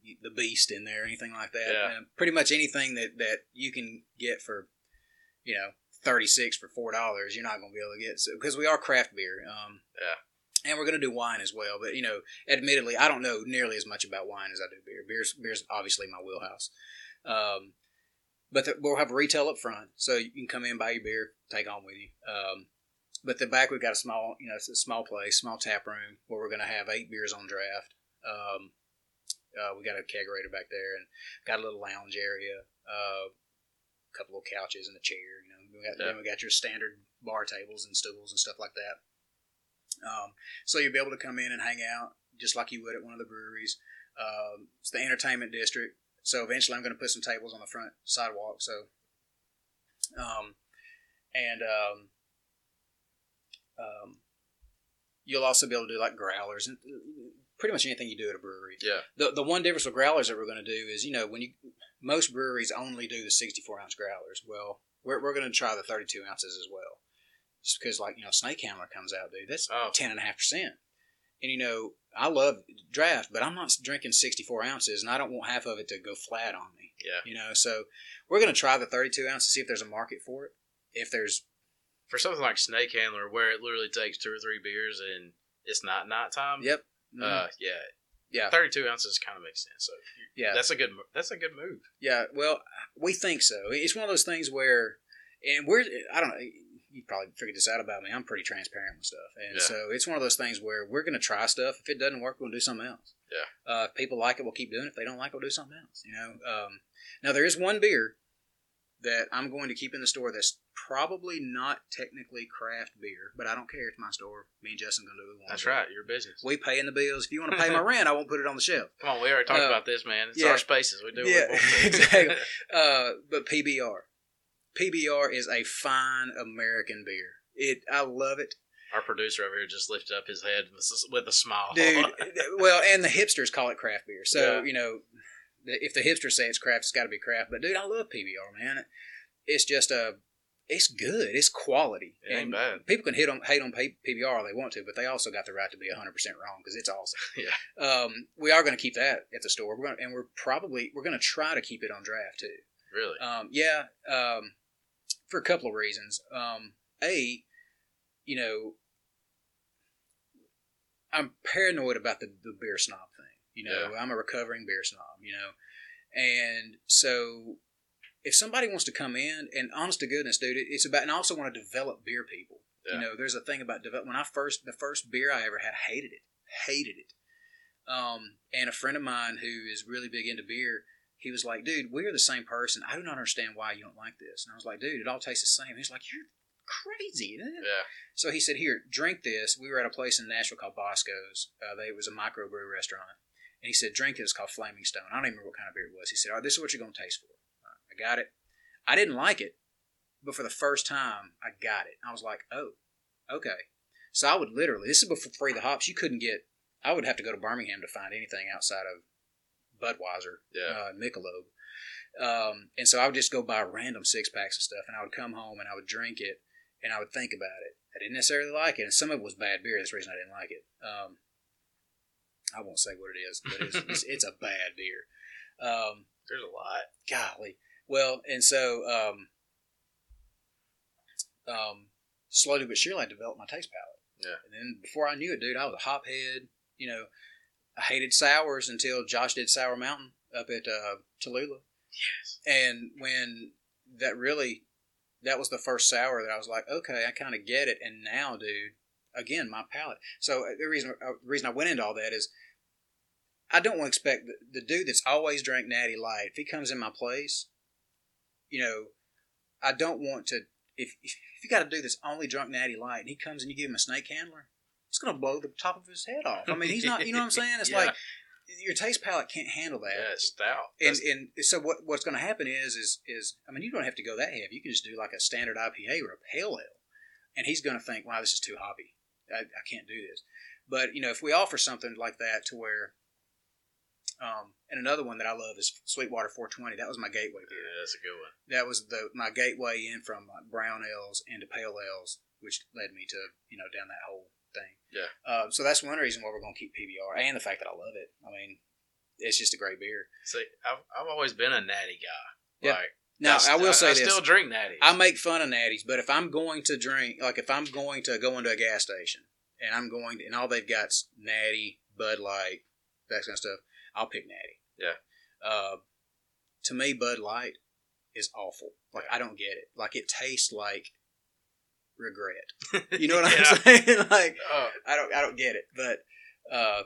you, the beast in there or anything like that. Yeah. Pretty much anything that that you can get for, you know. 36 for four dollars you're not going to be able to get so because we are craft beer um Yeah. and we're going to do wine as well but you know admittedly i don't know nearly as much about wine as i do beer beer's beer's obviously my wheelhouse um but the, we'll have retail up front so you can come in buy your beer take home with you um but the back we've got a small you know it's a small place small tap room where we're going to have eight beers on draft um uh, we got a kegerator back there and got a little lounge area uh a couple of couches and a chair you know we got, Yeah. then we got your standard bar tables and stools and stuff like that um, so you'll be able to come in and hang out just like you would at one of the breweries. Um, it's the entertainment district. So eventually, I'm going to put some tables on the front sidewalk. So, um, and um, um, you'll also be able to do like growlers and uh, pretty much anything you do at a brewery. Yeah. The the one difference with growlers that we're going to do is you know when you most breweries only do the 64 ounce growlers. Well, we're we're going to try the 32 ounces as well. Just because like you know Snake Handler comes out, dude. That's Oh. ten and a half percent. And you know, I love draft, but I'm not drinking 64 ounces, and I don't want half of it to go flat on me. Yeah. You know, so we're going to try the 32 ounce to see if there's a market for it. If there's, For something like Snake Handler, where it literally takes two or three beers and it's not nighttime. yep, Uh, yeah. Yeah. Thirty-two ounces kind of makes sense. So yeah, that's a good. That's a good move. yeah. Well, we think so. It's one of those things where, and we're, I don't know. You probably figured this out about me. I'm pretty transparent with stuff, and Yeah. so it's one of those things where we're going to try stuff. If it doesn't work, we'll do something else. Yeah. Uh, if people like it, we'll keep doing it. If they don't like it, we'll do something else. You know. Um, now there is one beer that I'm going to keep in the store that's probably not technically craft beer, but I don't care. It's my store. Me and Justin gonna do what we want. That's right. Your business. We paying the bills. If you want to pay my [laughs] rent, I won't put it on the shelf. Come on, we already talked Uh, about this, man. It's yeah. our spaces. We do. Yeah, we want [laughs] [laughs] exactly. Uh, but PBR, PBR is a fine American beer. It, I love it, our producer over here just lifted up his head with a- smile. dude. well, and the hipsters call it craft beer. So Yeah. you know, if the hipsters say it's craft, it's got to be craft. But dude, I love PBR, man. It's just a, it's good. It's quality. It ain't And bad. People can hit on hate on P- PBR all they want to, but they also got the right to be 100 percent wrong because it's awesome. [laughs] Yeah. Um, we are going to keep that at the store. We're going, and we're probably we're going to try to keep it on draft too. Really? Um, yeah, um, for a couple of reasons. Um, a, you know, I'm paranoid about the, the beer snob. You know, I'm a recovering beer snob. You know, and so if somebody wants to come in, and honest to goodness, dude, it's about, and I also want to develop beer people. Yeah. You know, there's a thing about develop. When I first, the first beer I ever had, hated it, hated it. Um, and a friend of mine who is really big into beer, he was like, dude, we are the same person. I do not understand why you don't like this. And I was like, dude, it all tastes the same. He's like, you're crazy. isn't it?" Yeah. So he said, here, drink this. We were at a place in Nashville called Bosco's. Uh, they, it was a microbrew restaurant. And he said, drink this called Flaming Stone. I don't even remember what kind of beer it was. He said, all right, this is what you're going to taste for. Right, I got it. I didn't like it, but for the first time, I got it. I was like, oh, okay. So I would literally, this is before Free the Hops. You couldn't get, I would have to go to Birmingham to find anything outside of Budweiser, Yeah. uh, Michelob. Um, and so I would just go buy random six packs of stuff, and I would come home and I would drink it, and I would think about it. I didn't necessarily like it, and some of it was bad beer. That's the reason I didn't like it. Um, I won't say what it is, but it's, it's, [laughs] it's a bad beer. Um, There's a lot. golly. Well, and so um, um, slowly but surely I developed my taste palate. Yeah. And then before I knew it, dude, I was a hop head. You know, I hated sours until Josh did Sour Mountain, up at uh, Tallulah. Yes. And when that really, that was the first sour that I was like, okay, I kind of get it. And now, dude, again, my palate. So uh, the reason uh, the reason I went into all that is, I don't want to expect the, the dude that's always drank Natty Light. If he comes in my place, you know, I don't want to. If if, if you got a dude that's only drunk Natty Light and he comes and you give him a snake handler, it's gonna blow the top of his head off. I mean, he's not. You know what I'm saying? It's [laughs] Yeah. like your taste palate can't handle that. Yeah, it's stout. And, That's- and so what what's going to happen is is is I mean you don't have to go that heavy. You can just do like a standard IPA or a pale ale, and he's going to think, wow, this is too hoppy. I, I can't do this. But you know, if we offer something like that to where, um, and another one that I love is Sweetwater 420. That was my gateway beer. yeah, that's a good one. That was the my gateway in from like brown ales into pale ales, which led me to you know down that whole thing. Yeah. Uh, so that's one reason why we're going to keep PBR, and the fact that I love it. I mean, it's just a great beer. See, I've, I've always been a natty guy. Yeah. Now I, will say I this: still drink natty. I make fun of natties, but if I'm going to drink, like if I'm going to go into a gas station and I'm going to, and all they've got's natty, Bud Light, that kind of stuff, I'll pick natty. Yeah. Uh, to me, Bud Light is awful. Like I don't get it. Like it tastes like regret. [laughs] You know what Yeah. I'm saying? [laughs] like Oh, I don't I don't get it. But uh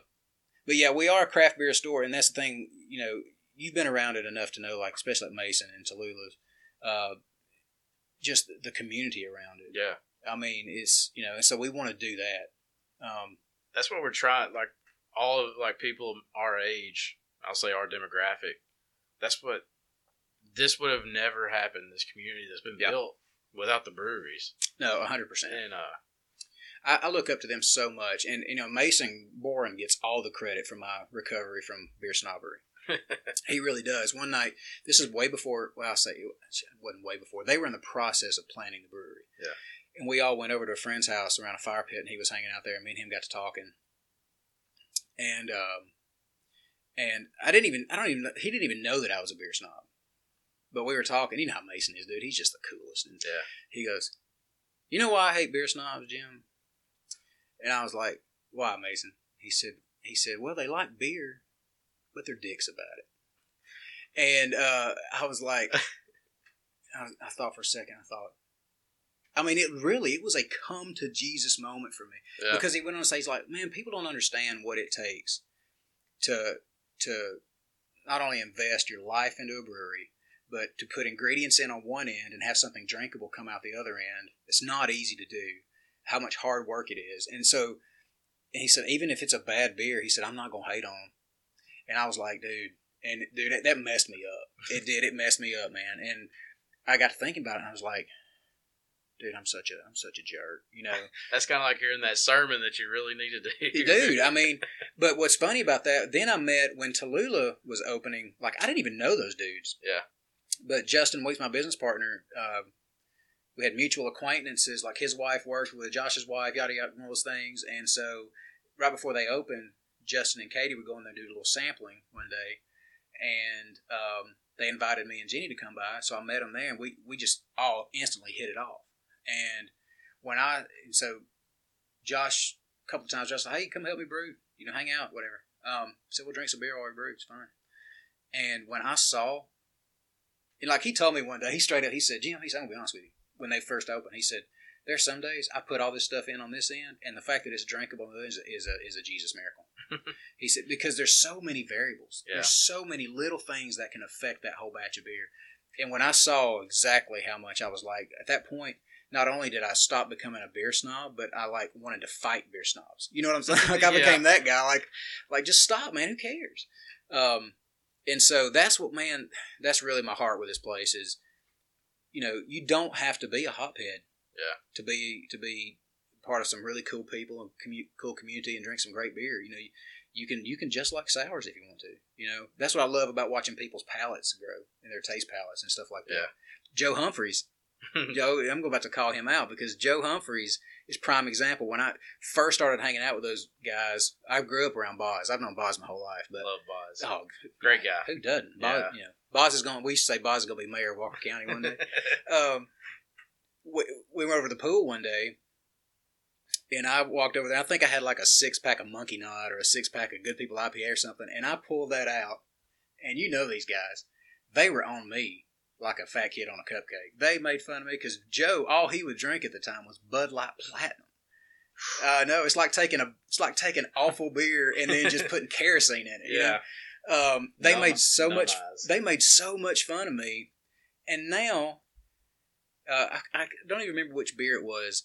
but yeah, we are a craft beer store and that's the thing, you know, you've been around it enough to know like especially at Mason and Tallulah's, uh just the community around it. yeah. I mean, it's you know, and so we want to do that. Um That's what we're trying. Like all of like people our age, I'll say our demographic. That's what this would have never happened. This community that's been Yeah. built without the breweries. no, hundred percent. And uh, I, I look up to them so much, and you know Mason Boren gets all the credit for my recovery from beer snobbery. [laughs] he really does. One night, this is way before. Well, I say it wasn't way before. They were in the process of planning the brewery. Yeah. And we all went over to a friend's house around a fire pit, and he was hanging out there, and me and him got to talking. And um, and I didn't even I don't even he didn't even know that I was a beer snob. But we were talking. You know how Mason is, dude. He's just the coolest. And yeah, he goes, "You know why I hate beer snobs, Jim?" And I was like, "Why, Mason?" He said, "He said, well, they like beer, but they're dicks about it." And uh, I was like, [laughs] I, I thought for a second. I thought, I mean, it really it was a come to Jesus moment for me yeah. because he went on to say, "He's like, man, people don't understand what it takes to to not only invest your life into a brewery." But to put ingredients in on one end and have something drinkable come out the other end, it's not easy to do. How much hard work it is, and so and he said, even if it's a bad beer, he said, I'm not gonna hate on. 'em." And I was like, dude, and dude, that, that messed me up. It did. It messed me up, man. And I got to thinking about it, and I was like, dude, I'm such a, I'm such a jerk, you know. [laughs] That's kind of like hearing that sermon that you really needed to hear. dude. I mean, but what's funny about that? Then I met when Tallulah was opening. Like I didn't even know those dudes. Yeah. But Justin Weeks, my business partner, uh, we had mutual acquaintances. Like his wife worked with Josh's wife, yada yada, all those things. And so, right before they opened, Justin and Katie were going there to do a little sampling one day, and um, they invited me and Jenny to come by. So I met them there, and we we just all instantly hit it off. And when I so Josh a couple times Josh said, "Hey, come help me brew. You know, hang out, whatever." Um, said we'll drink some beer while we brew. It's fine. And when I saw, and like he told me one day, he straight up he said, "Jim," he said, "I'm gonna be honest with you." When they first opened, he said, "There's some days I put all this stuff in on this end, and the fact that it's drinkable is a, is a is a Jesus miracle." [laughs] he said because there's so many variables. Yeah. There's so many little things that can affect that whole batch of beer. And when I saw exactly how much I was like at that point, not only did I stop becoming a beer snob, but I like wanted to fight beer snobs. You know what I'm saying? [laughs] Like I Yeah. became that guy. Like, like just stop, man. Who cares? Um, and so that's what, man. That's really my heart with this place is, you know, you don't have to be a hophead. Yeah. To be to be part of some really cool people and commu- cool community and drink some great beer. You know, you, you can you can just like sours if you want to. You know, that's what I love about watching people's palates grow and their taste palates and stuff like that. Yeah. Joe Humphreys, [laughs] Joe, I'm about to call him out because Joe Humphreys is prime example. When I first started hanging out with those guys, I grew up around Boz. I've known Boz my whole life, but Love Boz. oh, Great guy. who doesn't? Boz, Yeah. you know, Boz is going. We used to say Boz is going to be mayor of Walker County one day. [laughs] um, we, we went over to the pool one day, and I walked over there. I think I had like a six pack of Monkeynaut or a six pack of Good People IPA or something, and I pulled that out, and you know these guys, they were on me like a fat kid on a cupcake. They made fun of me because Joe, all he would drink at the time was Bud Light Platinum. [sighs] Uh, no, it's like taking a it's like taking awful beer and then just putting kerosene in it. you know? Um, they Numb- made so numb much. eyes. They made so much fun of me, and now uh, I, I don't even remember which beer it was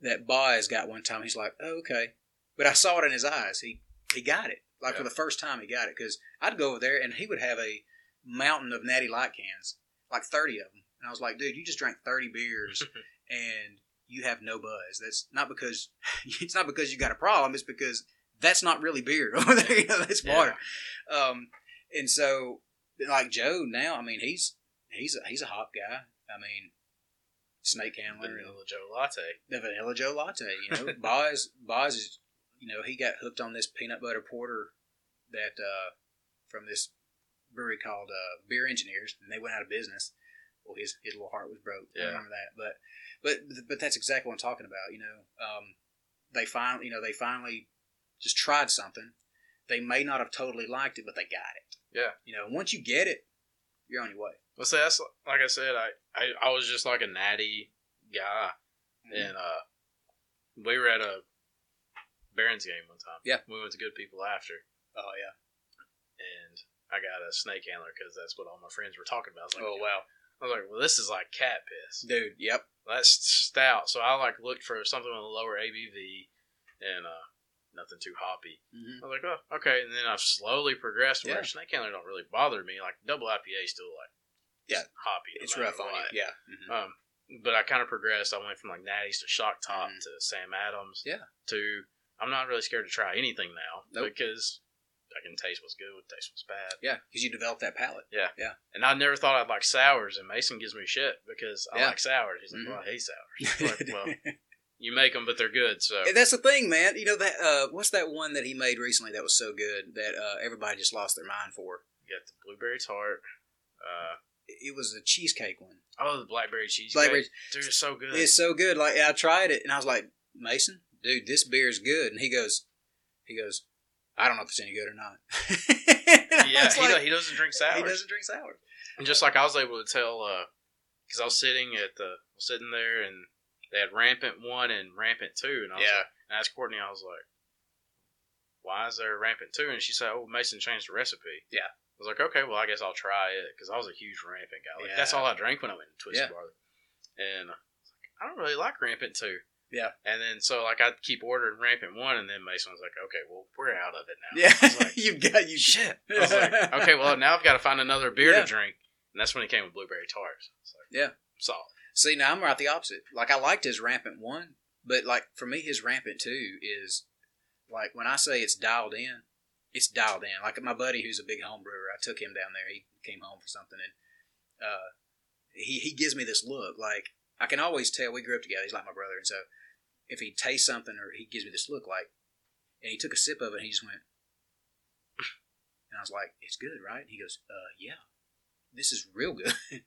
that Boz got one time. He's like, oh, "Okay," but I saw it in his eyes. He he got it like for the first time. He got it because I'd go over there and he would have a mountain of Natty Light cans, like thirty of them, and I was like, "Dude, you just drank thirty beers [laughs] and you have no buzz. That's not because [laughs] it's not because you got a problem. It's because that's not really beer [laughs] over there. You know, that's Yeah. water. Um, and so, like Joe now, I mean, he's he's a, he's a hop guy. I mean, snake handler and Vanilla Joe latte. the vanilla Joe latte. You know, [laughs] Boz Boz is you know he got hooked on this peanut butter porter that uh, from this brewery called uh, Beer Engineers, and they went out of business. Well, his his little heart was broke. I remember that. But but but that's exactly what I'm talking about. You know, um, they finally you know they finally just tried something. They may not have totally liked it, but they got it. Yeah. You know, once you get it, you're on your way. Well, see, that's like I said, I, I, I was just like a natty guy, Mm-hmm. and uh, we were at a Barons game one time. Yeah. we went to Good People after, Oh yeah. and I got a snake handler because that's what all my friends were talking about. I was like, Oh wow. I was like, well, this is like cat piss. Dude. Yep. That's stout. So I like looked for something with a lower ABV, and uh, nothing too hoppy. hmm I was like, oh, okay. And then I've slowly progressed where Yeah. snake handler don't really bother me. Like double IPA is still like Yeah. hoppy. no It's rough on what. you. Yeah. Mhm. Um, but I kind of progressed. I went from like Natty's to Shock Top Mhm. to Sam Adams. Yeah. To I'm not really scared to try anything now Nope. because I can taste what's good, taste what's bad. Yeah, because you develop that palate. Yeah, yeah. And I never thought I'd like sours, and Mason gives me shit because I Yeah. like sours. He's like, Mhm. well, I hate sours. [laughs] Like, well, you make them, but they're good. So And that's the thing, man. You know that uh, what's that one that he made recently that was so good that uh, everybody just lost their mind for? you got the blueberry tart. Uh, It was a cheesecake one. oh, the blackberry cheesecake. Blackberry- Dude, it's so good. It's so good. Like I tried it and I was like, Mason, dude, this beer is good. And he goes, he goes, I don't know if it's any good or not. [laughs] yeah, he, like, he doesn't drink sour. he doesn't drink sour. And just like I was able to tell, uh, because I was sitting at the sitting there, and they had rampant one and rampant two, and I was Yeah. like, and I asked Courtney, I was like, "Why is there rampant two? And she said, "Oh, Mason changed the recipe." Yeah. I was like, "Okay, well, I guess I'll try it," because I was a huge rampant guy. Like, That's all I drank when I went to Twisted Yeah. Barley, and I was like, I don't really like rampant two. Yeah. And then so like I'd keep ordering rampant one, and then Mason was like, "Okay, well, we're out of it now." Yeah, like, [laughs] you've got you. Shit. [laughs] I was like, okay, well now I've got to find another beer Yeah. to drink, and that's when he came with blueberry tarts. Like, Yeah. solid. See, now I'm right the opposite. Like I liked his rampant one, but like for me, his rampant two is like when I say it's dialed in, it's dialed in. Like my buddy who's a big home brewer, I took him down there. He came home for something, and uh, he he gives me this look. Like I can always tell we grew up together. He's like my brother, and so if he tastes something or he gives me this look, like, and he took a sip of it, and he just went, [sighs] and I was like, "It's good, right?" And he goes, "Uh, yeah, this is real good." [laughs]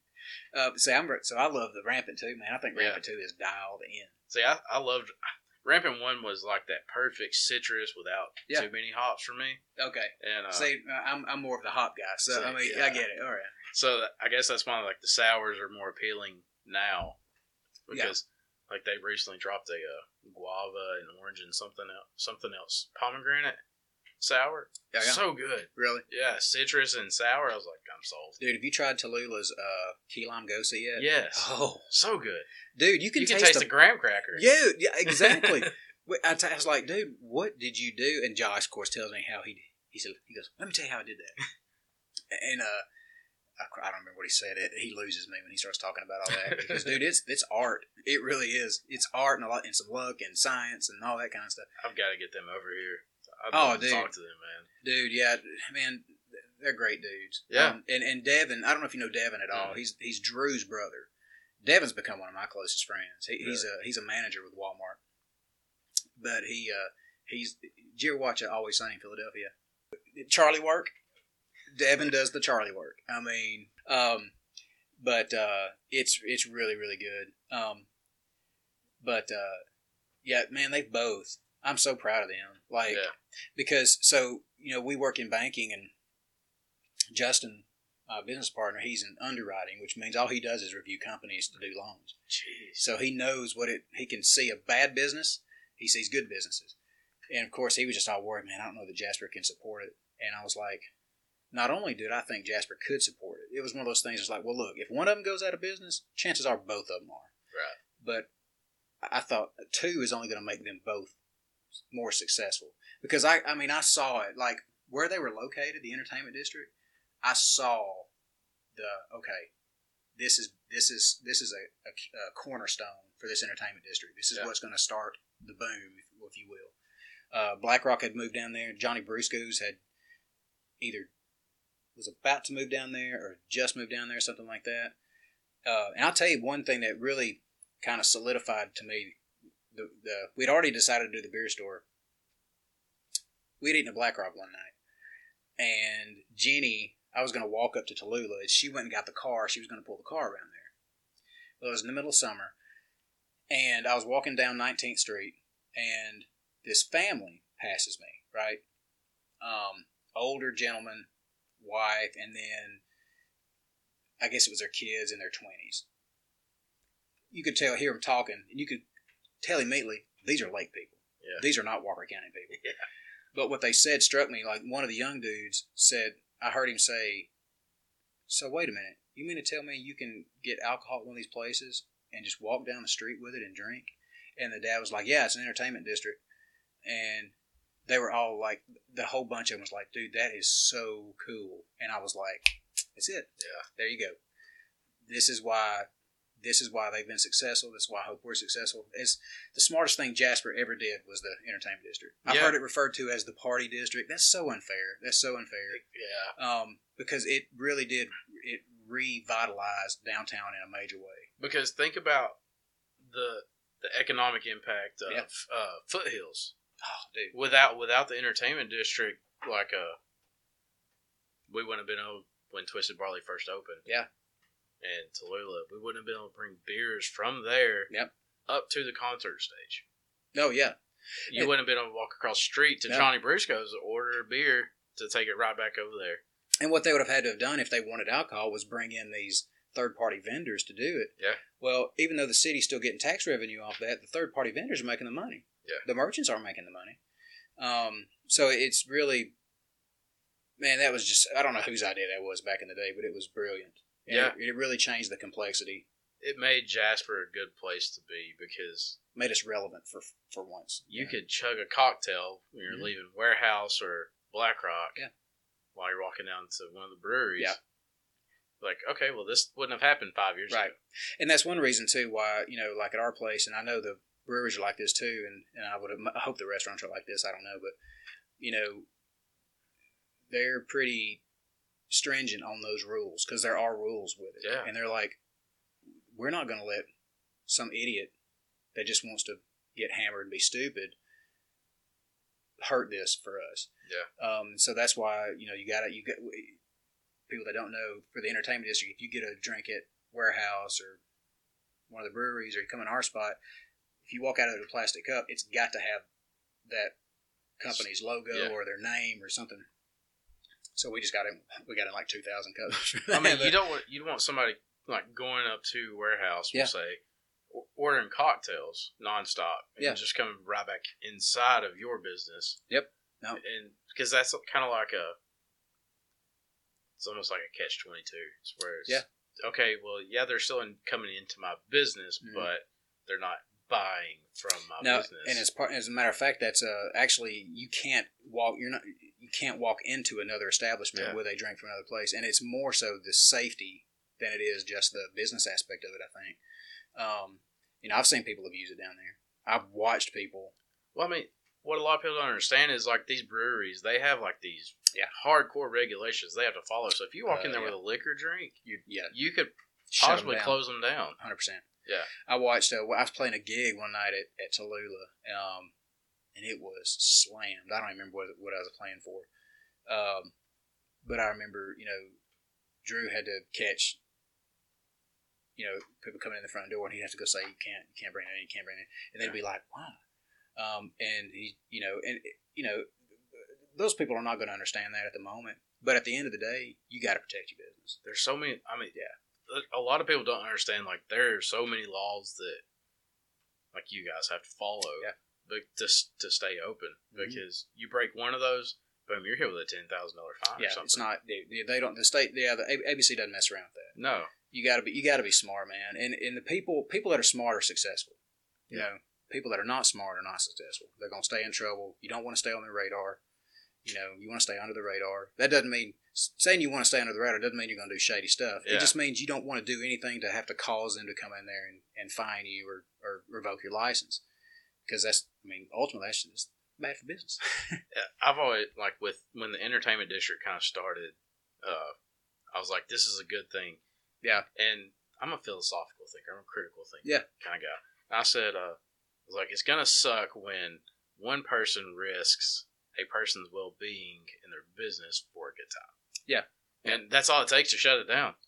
Uh, so I'm so I love the rampant two, man. I think Yeah. rampant two is dialed in. See, I, I loved Rampant One was like that perfect citrus without Yeah. too many hops for me, Okay, and uh, see, uh, I'm I'm more of the hop guy, so See, I mean, yeah. I get it. All right, so I guess that's why like the sours are more appealing now Yeah. because like they recently dropped a uh, guava and orange and something else, something else, pomegranate sour, yeah, yeah. so good. really, Yeah, citrus and sour. I was like, I'm sold. dude. Have you tried Tallulah's uh, key lime gose yet? Yes, Oh, so good. dude, you can, you can taste, taste the, the graham cracker. Yeah, yeah, exactly. [laughs] I, t- I was like, dude, what did you do? And Josh, of course, tells me how he he said he goes, let me tell you how I did that. [laughs] and uh, I, I don't remember what he said. It he loses me when he starts talking about all that because, [laughs] dude, it's it's art. It really is. It's art and a lot and some luck and science and all that kind of stuff. I've got to get them over here. I'd Oh, dude. talk to them, man. Dude, yeah, man, they're great dudes. Yeah. Um, and and Devin, I don't know if you know Devin at all. Mm. He's he's Drew's brother. Devin's become one of my closest friends. He, He's a he's a manager with Walmart. But he uh he's did you ever watch Always Sunny in Philadelphia? Charlie work. Devin does the Charlie work. I mean, um, but uh, it's it's really really good. Um, but uh, yeah, man, they both. I'm so proud of them. Like Yeah. Because so you know we work in banking and Justin, my business partner, he's in underwriting, which means all he does is review companies to do loans. Jeez. So he knows what it. He can see a bad business. He sees good businesses, and of course, he was just all worried. Man, I don't know that Jasper can support it. And I was like, not only did I think Jasper could support it, it was one of those things. It's like, well, look, if one of them goes out of business, chances are both of them are. Right. But I thought two is only going to make them both more successful because I, I mean, I saw it like where they were located, the entertainment district. I saw the okay, this is this is this is a, a, a cornerstone for this entertainment district. This is Yeah. what's going to start the boom, if, if you will. Uh, BlackRock had moved down there. Johnny Brusco's had either was about to move down there or just moved down there, something like that. Uh, and I'll tell you one thing that really kind of solidified to me the, the we'd already decided to do the beer store. We'd eaten a BlackRock one night, and Jenny, I was going to walk up to Tallulah. and She went and got the car. She was going to pull the car around there. Well, it was in the middle of summer, and I was walking down 19th Street, and this family passes me, right? Um, older gentleman, wife, and then I guess it was their kids in their 20s. You could tell, hear them talking, and you could tell immediately these are lake people. Yeah. These are not Walker County people. [laughs] Yeah. But what they said struck me. Like one of the young dudes said, I heard him say, "So wait a minute, you mean to tell me you can get alcohol at one of these places and just walk down the street with it and drink?" And the dad was like, "Yeah, it's an entertainment district." And they were all like, the whole bunch of them was like, "Dude, that is so cool." And I was like, "That's it. Yeah. there you go. This is why." This is why they've been successful. This is why I hope we're successful. It's the smartest thing Jasper ever did was the entertainment district. I've Yeah. heard it referred to as the party district. That's so unfair. That's so unfair. Yeah. Um, because it really did it revitalized downtown in a major way. Because think about the the economic impact of Yeah. uh, foothills Oh, dude. without without the entertainment district like uh we wouldn't have been able when Twisted Barley first opened. Yeah. And Tallulah, we wouldn't have been able to bring beers from there Yep. up to the concert stage. Oh yeah. You It- wouldn't have been able to walk across the street to Yeah. Johnny Brusco's order a beer to take it right back over there. And what they would have had to have done if they wanted alcohol was bring in these third party vendors to do it. Yeah. Well, even though the city's still getting tax revenue off that, the third party vendors are making the money. Yeah. The merchants aren't making the money. Um, so it's really, man, that was just, I don't know whose idea that was back in the day, but it was brilliant. Yeah. It, it really changed the complexity, It made Jasper a good place to be because made us relevant for for once. you Yeah. could chug a cocktail when you're Mhm. leaving Warehouse or Black Rock Yeah. while you're walking down to one of the breweries. Yeah. Like, okay, well, this wouldn't have happened five years Right. ago. and that's one reason too why you know like at our place and i know the breweries are like this too and, and i would I hope the restaurants are like this i don't know but you know they're pretty stringent on those rules because there are rules with it Yeah. and they're like we're not going to let some idiot that just wants to get hammered and be stupid hurt this for us Yeah. um, so that's why you know you got to you got people that don't know for the entertainment district if you get a drink at warehouse or one of the breweries or you come in our spot if you walk out of a plastic cup it's got to have that company's logo Yeah. or their name or something so we just got in we got in like 2000 cups [laughs] I mean, you don't want you don't want somebody like going up to warehouse, we'll Yeah. say, ordering cocktails nonstop, and Yeah. just coming right back inside of your business. Yep. No. and because that's kind of like a, it's almost like a catch twenty two. It's where it's, Yeah. okay, well, yeah, they're still in, coming into my business, Mhm. but they're not buying from my no, business. and as part as a matter of fact, that's uh, actually you can't walk. You're not. Can't walk into another establishment Yeah. with a drink from another place, and it's more so the safety than it is just the business aspect of it. I think. Um, you know, I've seen people abuse it down there. I've watched people. Well, I mean, what a lot of people don't understand is like these breweries, they have like these Yeah. hardcore regulations they have to follow. So if you walk Uh, in there yeah. with a liquor drink, You, yeah, you could shut possibly down. close them down. Hundred percent. Yeah. I watched. Uh, I was playing a gig one night at, at Tallulah, um, and it was slammed. I don't even remember what, what I was playing for, um, but I remember, you know, Drew had to catch, you know, people coming in the front door, and he'd have to go say, "You can't, you can't bring it in, you can't bring it," in. and they'd be like, "Why?" Um, and he, you know, and you know, those people are not going to understand that at the moment. But at the end of the day, you got to protect your business. There's so many. I mean, Yeah. a lot of people don't understand. Like there are so many laws that, like you guys have to follow, Yeah. But just to stay open Mhm. because you break one of those, boom, you're hit with a ten thousand dollar fine or Yeah, something. it's not. They, they don't. The state. Yeah, the ABC doesn't mess around with that. No, You got to be. You got to be smart, man. And and the people people that are smart are successful. You Yeah. know, people that are not smart are not successful. They're gonna stay in trouble. You don't want to stay on the radar. You know, you want to stay under the radar. That doesn't mean saying you want to stay under the radar doesn't mean you're going to do shady stuff. Yeah. It just means you don't want to do anything to have to cause them to come in there and, and fine you or, or revoke your license. Because that's, I mean, ultimately that's just bad for business. [laughs] I've always like with when the entertainment district kind of started. Uh, I was like, this is a good thing. Yeah. and I'm a philosophical thinker. I'm a critical thinker. Yeah. kind of guy. I said, uh, I was like, it's gonna suck when one person risks a person's well being in their business for a good time. Yeah. and that's all it takes to shut it down. [laughs]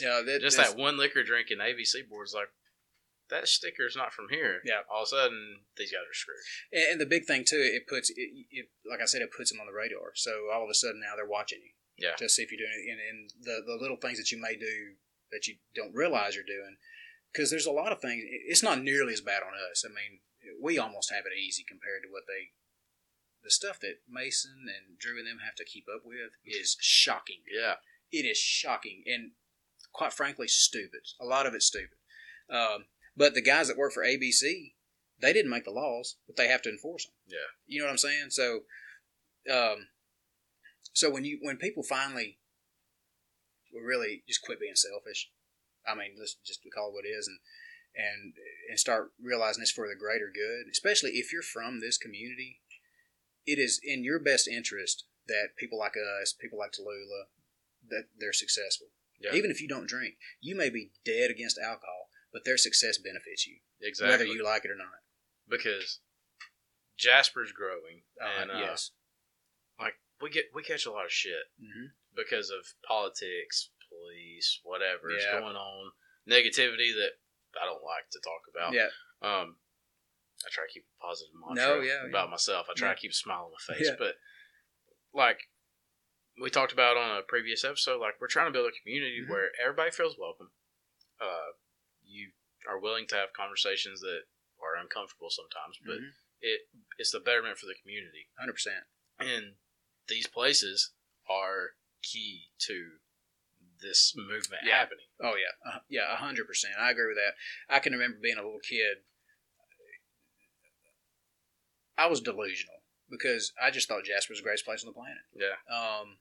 Yeah, that, Just that one liquor drink drinking ABC board is like, that sticker's not from here. Yeah. all of a sudden these guys are screwed. And, and the big thing too, it puts it, it, like I said, it puts them on the radar. So all of a sudden now they're watching you Yeah, to see if you're doing it, and, and the the little things that you may do that you don't realize you're doing, because there's a lot of things. It's not nearly as bad on us. I mean, we almost have it easy compared to what they. The stuff that Mason and Drew and them have to keep up with is shocking. yeah. It is shocking and quite frankly stupid. A lot of it's stupid. Um, but the guys that work for ABC, they didn't make the laws, but they have to enforce them. Yeah. You know what I'm saying? So, um, so when you when people finally will really just quit being selfish, I mean, let's just call it what it is, and and and start realizing it's for the greater good. Especially if you're from this community, it is in your best interest that people like us, people like Tallulah, that they're successful. Yeah. Even if you don't drink, you may be dead against alcohol, but their success benefits you, Exactly. whether you like it or not. because Jasper's growing, Uh, and uh, yes. like we get we catch a lot of shit hmm because of politics, police, whatever is Yeah. going on, negativity that I don't like to talk about. Yeah. Um, I try to keep a positive mantra No, yeah, about yeah. myself. I try Yeah. to keep a smile on my face, but like we talked about on a previous episode, like we're trying to build a community Mhm. where everybody feels welcome. Uh, are willing to have conversations that are uncomfortable sometimes, but Mhm. it it's the betterment for the community. 100%. And these places are key to this movement Yeah. happening. Oh yeah, uh, yeah, hundred percent. I agree with that. I can remember being a little kid. I was delusional because I just thought Jasper was the greatest place on the planet. Yeah. Um,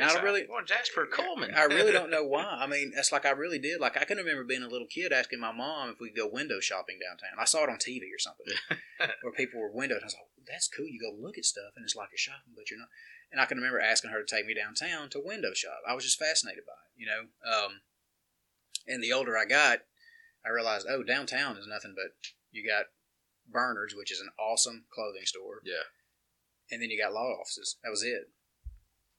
I don't really, Well, Jasper Coleman. I really [laughs] don't know why. I mean, it's like I really did. Like I can remember being a little kid asking my mom if we could go window shopping downtown. I saw it on TV or something, [laughs] where people were windowed. I was like, "That's cool. You go look at stuff, and it's like you're shopping, but you're not." And I can remember asking her to take me downtown to window shop. I was just fascinated by it, you know. Um, and the older I got, I realized, oh, downtown is nothing but you got Bernard's, which is an awesome clothing store, yeah. and then you got law offices. That was it.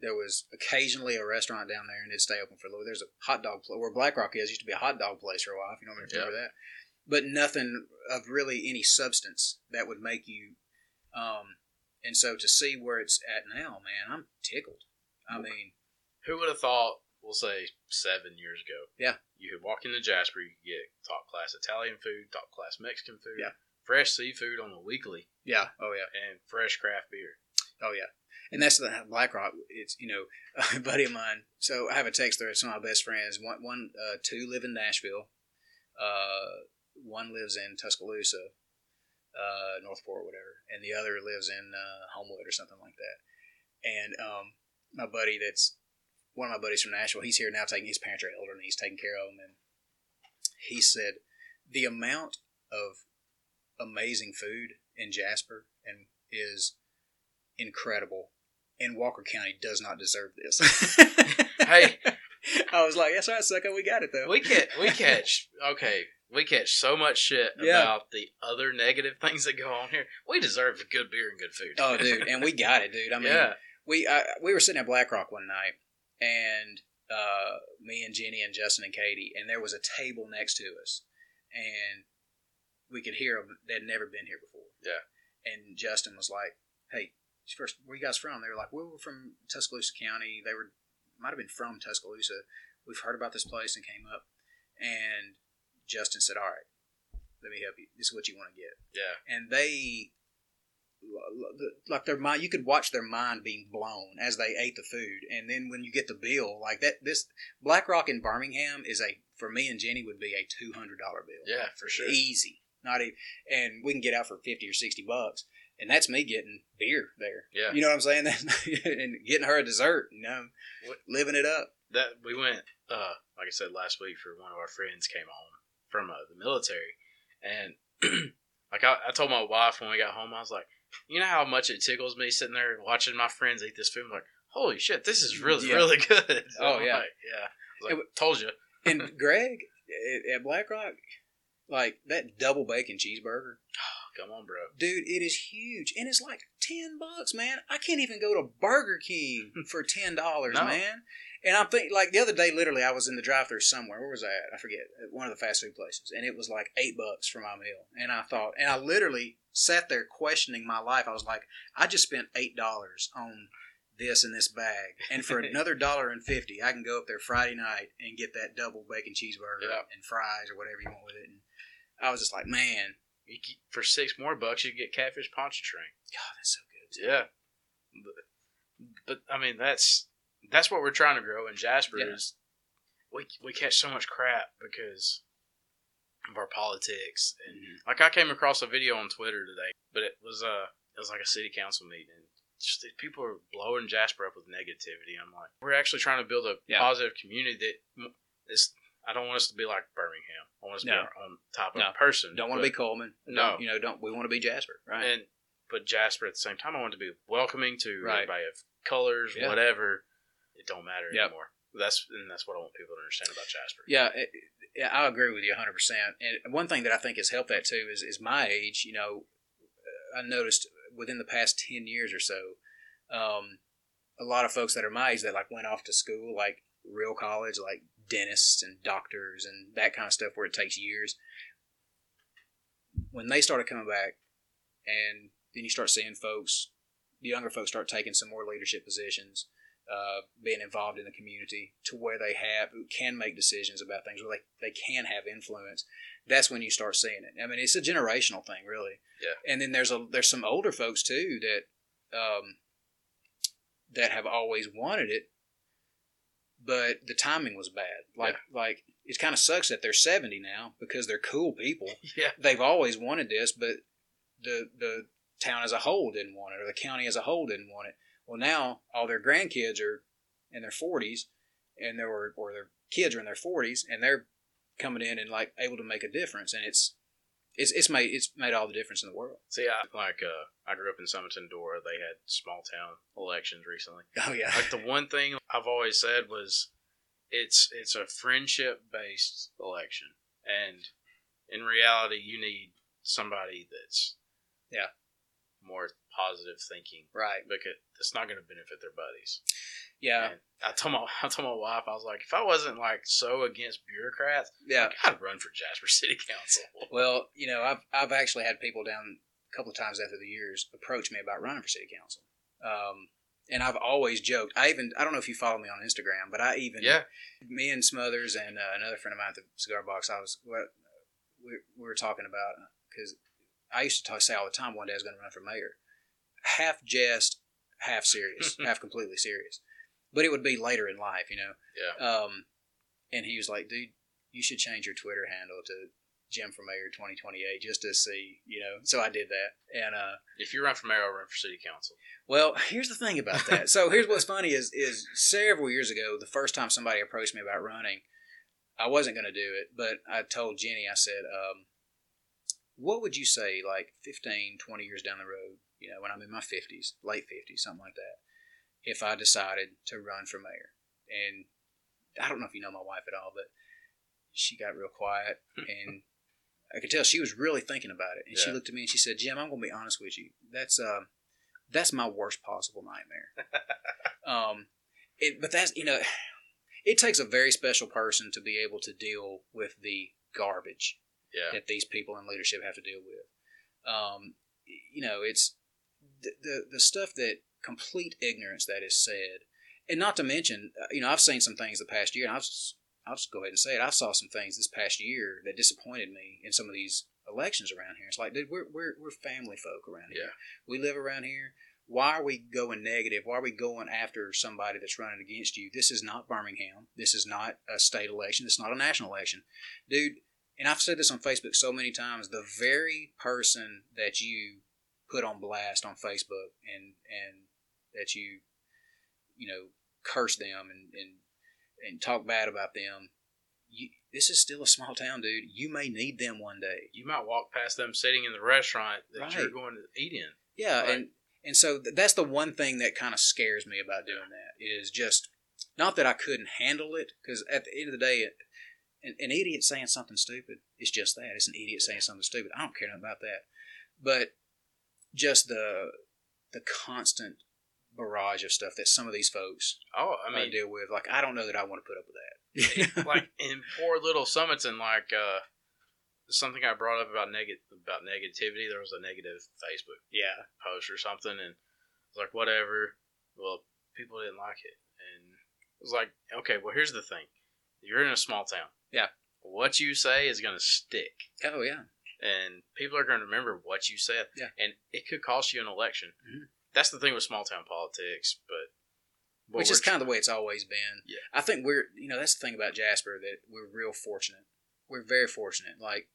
There was occasionally a restaurant down there, and it'd stay open for a little. There's a hot dog place where Black Rock is. Used to be a hot dog place for a while. If you know, don't remember that, but nothing of really any substance that would make you. Um, and so to see where it's at now, man, I'm tickled. I mean, Who would have thought, we'll say seven years ago, Yeah. you could walk into Jasper, you could get top class Italian food, top class Mexican food, Yeah. fresh seafood on the weekly, yeah, oh yeah, and fresh craft beer. oh yeah. And that's the Black Rock. It's you know, [laughs] a buddy of mine. So I have a text thread. Some of my best friends. One, one, uh, two live in Nashville. Uh, one lives in Tuscaloosa, uh, Northport, whatever, and the other lives in uh, Homewood or something like that. And um, my buddy, that's one of my buddies from Nashville. He's here now, taking his parents are older, and he's taking care of them. And he said the amount of amazing food in Jasper and is incredible. And Walker County does not deserve this. [laughs] Hey. [laughs] I was like, "That's right, sucker. We got it though." We catch, we [laughs] catch, okay, we catch so much shit Yeah. about the other negative things that go on here. We deserve good beer and good food. oh, dude, and we got it, dude. I mean, yeah, we I, we were sitting at Blackrock one night, and uh, me and Jenny and Justin and Katie, and there was a table next to us, and we could hear them. They'd never been here before. Yeah. And Justin was like, "Hey, first, where you guys from? They were like, well, we're from Tuscaloosa County. They were, might have been from Tuscaloosa. We've heard about this place and came up. And Justin said, all right, let me help you. This is what you want to get. Yeah. And they, like their mind, you could watch their mind being blown as they ate the food. And then when you get the bill, like that, this Black Rock in Birmingham is a, for me and Jenny, would be a $200 bill. Yeah, for sure. Easy. Not even, and we can get out for 50 or 60 bucks. And that's me getting beer there. Yeah. You know what I'm saying? [laughs] and getting her a dessert, you know, What- living it up. that we went uh like i said last week for one of our friends came home from uh, the military and [clears throat] like I, I told my wife when we got home i was like you know how much it tickles me sitting there watching my friends eat this food I'm like holy shit this is really Yeah. really [laughs] good Oh, I'm yeah. like, yeah I was It told you And [laughs] Greg at, Blackrock, like that double bacon cheeseburger, [gasps] come on bro dude, it is huge, and it's like ten bucks, man. I can't even go to Burger King [laughs] for ten dollars, No. man. And I'm thinking, like the other day, literally, I was in the drive-through somewhere. Where was I at? I forget. At one of the fast food places, and it was like eight bucks for my meal. And I thought, and I literally sat there questioning my life. I was like, I just spent eight dollars on this and this bag, and for [laughs] another dollar and fifty, I can go up there Friday night and get that double bacon cheeseburger Yeah. and fries or whatever you want with it. And I was just like, man, for six more bucks you get catfish pontchartrain God, that's so good. yeah but, but i mean that's that's what we're trying to grow in jasper Yeah. is we, we catch so much crap because of our politics and like I came across a video on Twitter today, but it was uh it was like a city council meeting. And just people are blowing Jasper up with negativity. I'm like, we're actually trying to build a Yeah. positive community that is. I don't want us to be like Birmingham. I want us to be our own type No. of person. Don't want to be Cullman. No. Don't- you know, don't we want to be Jasper, right? and but Jasper at the same time, I want to be welcoming to Right. everybody of colors, Yeah. whatever. It don't matter Yep. anymore. That's and that's what I want people to understand about Jasper. Yeah, it, yeah, I agree with you 100. percent And one thing that I think has helped that too is is my age. You know, I noticed within the past 10 years or so, um, a lot of folks that are my age that like went off to school, like real college, like dentists and doctors and that kind of stuff, where it takes years. When they started coming back, and then you start seeing folks, the younger folks start taking some more leadership positions uh, being involved in the community to where they have can make decisions about things where they, they can have influence that's when you start seeing it i mean it's a generational thing really Yeah. and then there's a there's some older folks too that um that have always wanted it but the timing was bad like like it kind of sucks that they're 70 now because they're cool people [laughs] Yeah. they've always wanted this, but the the town as a whole didn't want it, or the county as a whole didn't want it. Well, now all their grandkids are in their forties, and they were or their kids are in their forties, and they're coming in and like able to make a difference, and it's it's it's made it's made all the difference in the world. See, I like uh, I grew up in Sumiton Dora. They had small town elections recently. [laughs] Oh yeah, Like the one thing I've always said was, it's it's a friendship based election, and in reality, you need somebody that's Yeah. more positive thinking right. because it's not going to benefit their buddies. Yeah, And I told my [laughs] I told my wife I was like, if I wasn't like so against bureaucrats, yeah. like, I'd run for Jasper [laughs] City Council. Well, you know, I've I've actually had people down a couple of times after the years approach me about running for city council. Um, and I've always joked. I even I don't know if you follow me on Instagram, but I even yeah, me and Smothers and uh, another friend of mine at the cigar box. I was what we, we were talking about because I used to talk, say all the time one day I was going to run for mayor, half jest, half serious, [laughs] half completely serious. But it would be later in life, you know. yeah. Um, and he was like, "Dude, you should change your Twitter handle to Jim for Mayor 2028 just to see, you know." So I did that, and uh, If you run for mayor, I'll run for city council. well, here's the thing about that. so here's what's [laughs] funny is is several years ago, the first time somebody approached me about running, I wasn't going to do it, but I told Jenny, I said, um, "What would you say, like 15, 20 years down the road, you know, when I'm in my 50s, late 50s, something like that, if I decided to run for mayor?" And I don't know if you know my wife at all, but she got real quiet [laughs] and. I could tell she was really thinking about it, and she looked at me and she said, "Jim, I'm going to be honest with you. That's um, that's my worst possible nightmare. [laughs] um, it, but that's you know, it takes a very special person to be able to deal with the garbage Yeah, that these people in leadership have to deal with. Um, you know, it's the, the the stuff that complete ignorance that is said, and not to mention, uh, you know, I've seen some things the past year, and I've just, I'll just go ahead and say it. I saw some things this past year that disappointed me in some of these elections around here. It's like, dude, we're we're we're family folk around here. Yeah. We live around here. Why are we going negative? Why are we going after somebody that's running against you? This is not Birmingham. This is not a state election. It's not a national election, dude. And I've said this on Facebook so many times. The very person that you put on blast on Facebook and and that you you know curse them and and, and talk bad about them. You, this is still a small town dude. You may need them one day. You might walk past them sitting in the restaurant that Right. you're going to eat in. yeah Right. and and so th- that's the one thing that kind of scares me about doing that is just not that i couldn't handle it because at the end of the day an, an idiot saying something stupid is just that. It's an idiot saying something stupid. I don't care nothing about that. But just the the constant barrage of stuff that some of these folks Oh, I I mean, deal with. Like, I don't know that I want to put up with that. [laughs] like [laughs] in poor little Sumiton and like uh, something I brought up about neg- about negativity. There was a negative Facebook yeah, post or something, and I was like, whatever. Well, people didn't like it, and it was like, okay, well, here's the thing: you're in a small town. Yeah. What you say is going to stick, oh yeah, and people are going to remember what you said. Yeah. And it could cost you an election. Mhm. That's the thing with small town politics, but. which is kind of the way it's always been. Yeah. I think we're, you know, that's the thing about Jasper that we're real fortunate. We're very fortunate. Like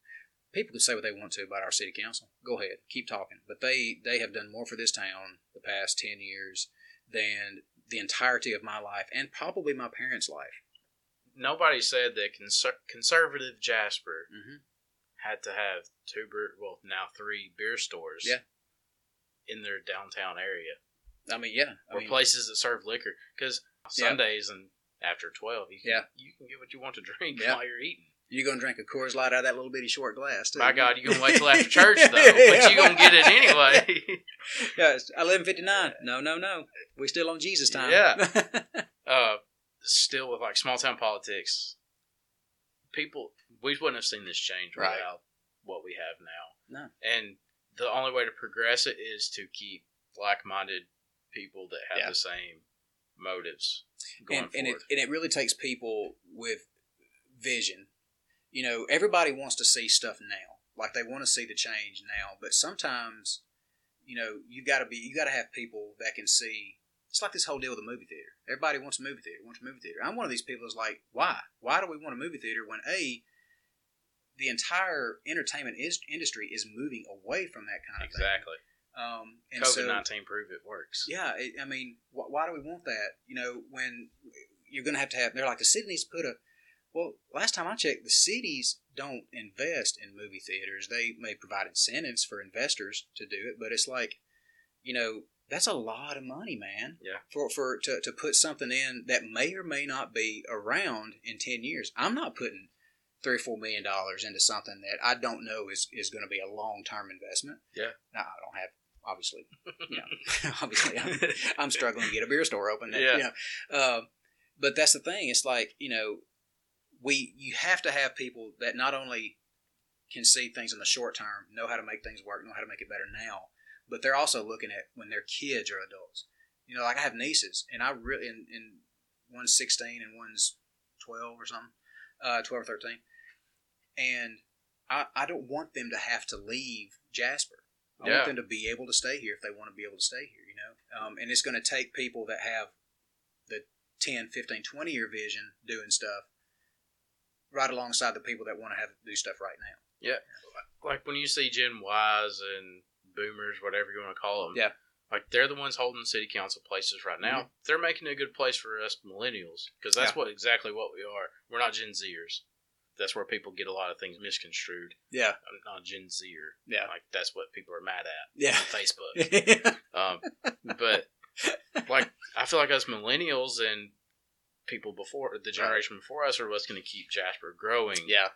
people can say what they want to about our city council. Go ahead, keep talking. But they they have done more for this town the past ten years than the entirety of my life and probably my parents' life. nobody said that conser- conservative Jasper Mm-hmm. had to have two beer, well now three beer stores Yeah. In their downtown area I mean, yeah, I or mean, places that serve liquor because Yeah. Sundays and after twelve you can, Yeah. you can get what you want to drink Yeah. while you're eating. you're gonna drink a Coors Light out of that little bitty short glass. Too. By God, you're gonna wait till after [laughs] church though, but you're gonna get it anyway. [laughs] Yeah, eleven fifty nine. No, no, no. We're still on Jesus time. Yeah. [laughs] uh, still with like small town politics, people we wouldn't have seen this change Right. without what we have now. No. And the only way to progress it is to keep like-minded people that have Yeah. the same motives going and, and it forward. and it really takes people with vision. You know, everybody wants to see stuff now. Like they want to see the change now, but sometimes, you know, you got to be you got to have people that can see. It's like this whole deal with the movie theater. Everybody wants a movie theater. Wants a movie theater. I'm one of these people who's like, why? Why do we want a movie theater when a the entire entertainment is, industry is moving away from that kind of exactly. thing. Um, and COVID so, nineteen proved it works. yeah, it, I mean, wh- why do we want that? You know, when you're going to have to have, they're like, the city needs to put a, well, last time I checked, the cities don't invest in movie theaters. They may provide incentives for investors to do it, but it's like, you know, that's a lot of money, man. Yeah. For, for to, to put something in that may or may not be around in 10 years. I'm not putting three or four million dollars into something that I don't know is, is going to be a long term investment. Yeah. Now, I don't have, obviously, you know, [laughs] obviously I'm, I'm struggling to get a beer store open. That, Yeah. You know, uh, but that's the thing. It's like you know, we you have to have people that not only can see things in the short term, know how to make things work, know how to make it better now, but they're also looking at when their kids are adults. You know, like I have nieces, and I really, and, and one's sixteen and one's twelve or something, uh, twelve or thirteen, and I, I don't want them to have to leave Jasper. I Yeah. want them to be able to stay here if they want to be able to stay here, you know? Um, and it's going to take people that have the 10, 15, 20 year vision doing stuff right alongside the people that want to have do stuff right now. Yeah. Like when you see Gen Ys and Boomers, whatever you want to call them. Yeah. Like they're the ones holding city council places right now. They're making a good place for us millennials because that's Mm-hmm. Yeah. what exactly what we are. We're not Gen Zers. That's where people get a lot of things misconstrued. Yeah. I'm not Gen Zer. Yeah. Like that's what people are mad at Yeah. on Facebook. [laughs] um, but like I feel like us millennials and people before the generation before us are what's going to keep Jasper growing yeah.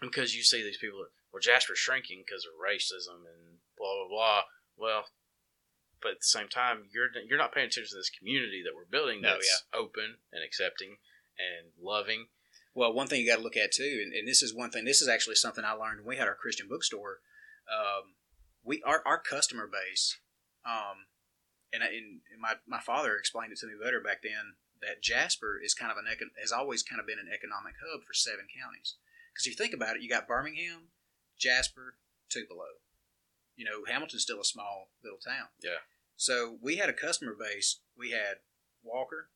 because you see these people, well, Jasper's shrinking because of racism and blah blah blah. Well, but at the same time, you're you're not paying attention to this community that we're building No, that's open and accepting and loving. Well, one thing you got to look at too, and, and this is one thing. This is actually something I learned when we had our Christian bookstore. Um, we our our customer base, Um, and, I- and my my father explained it to me better back then that Jasper is kind of an econ- has always kind of been an economic hub for seven counties. Because if you think about it, you got Birmingham, Jasper, Tupelo. You know, Hamilton's still a small little town. Yeah. So we had a customer base. We had Walker,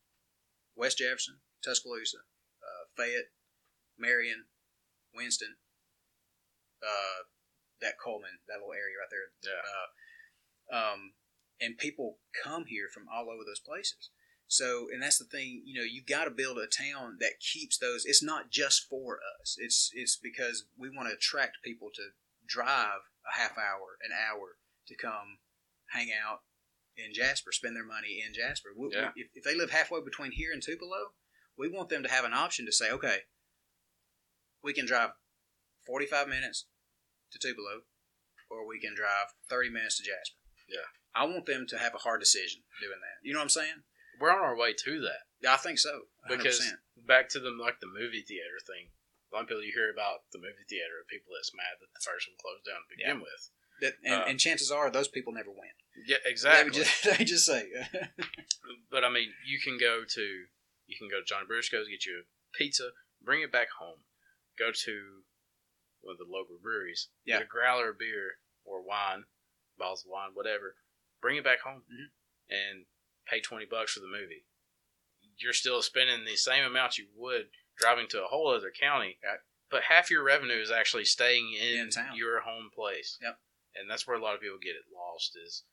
West Jefferson, Tuscaloosa, Fayette, Marion, Winston, uh, that Cullman, that little area right there. Yeah. Uh, um, and people come here from all over those places. So, and that's the thing, you know, you got to build a town that keeps those. It's not just for us. It's it's because we want to attract people to drive a half hour, an hour to come hang out in Jasper, spend their money in Jasper. We, we- Yeah. if, if they live halfway between here and Tupelo, we want them to have an option to say, okay, we can drive 45 minutes to Tupelo, or we can drive 30 minutes to Jasper. Yeah. I want them to have a hard decision doing that. You know what I'm saying? We're on our way to that. Yeah, I think so. 100%. because back to the like the movie theater thing. A lot of people you hear about the movie theater are people that's mad that the first one closed down to begin Yeah. with. That, and, uh, and chances are those people never went. Yeah, exactly. would just, [laughs] they just say, [laughs] but I mean, you can go to you can go to Johnny Brusco's, get you a pizza, bring it back home. Go to one of the local breweries, Yeah. get a growler of beer or wine, bottles of wine, whatever. Bring it back home Mhm. and pay twenty bucks for the movie. You're still spending the same amount you would driving to a whole other county, Right. but half your revenue is actually staying in, In town. your home place. Yep. And that's where a lot of people get it lost is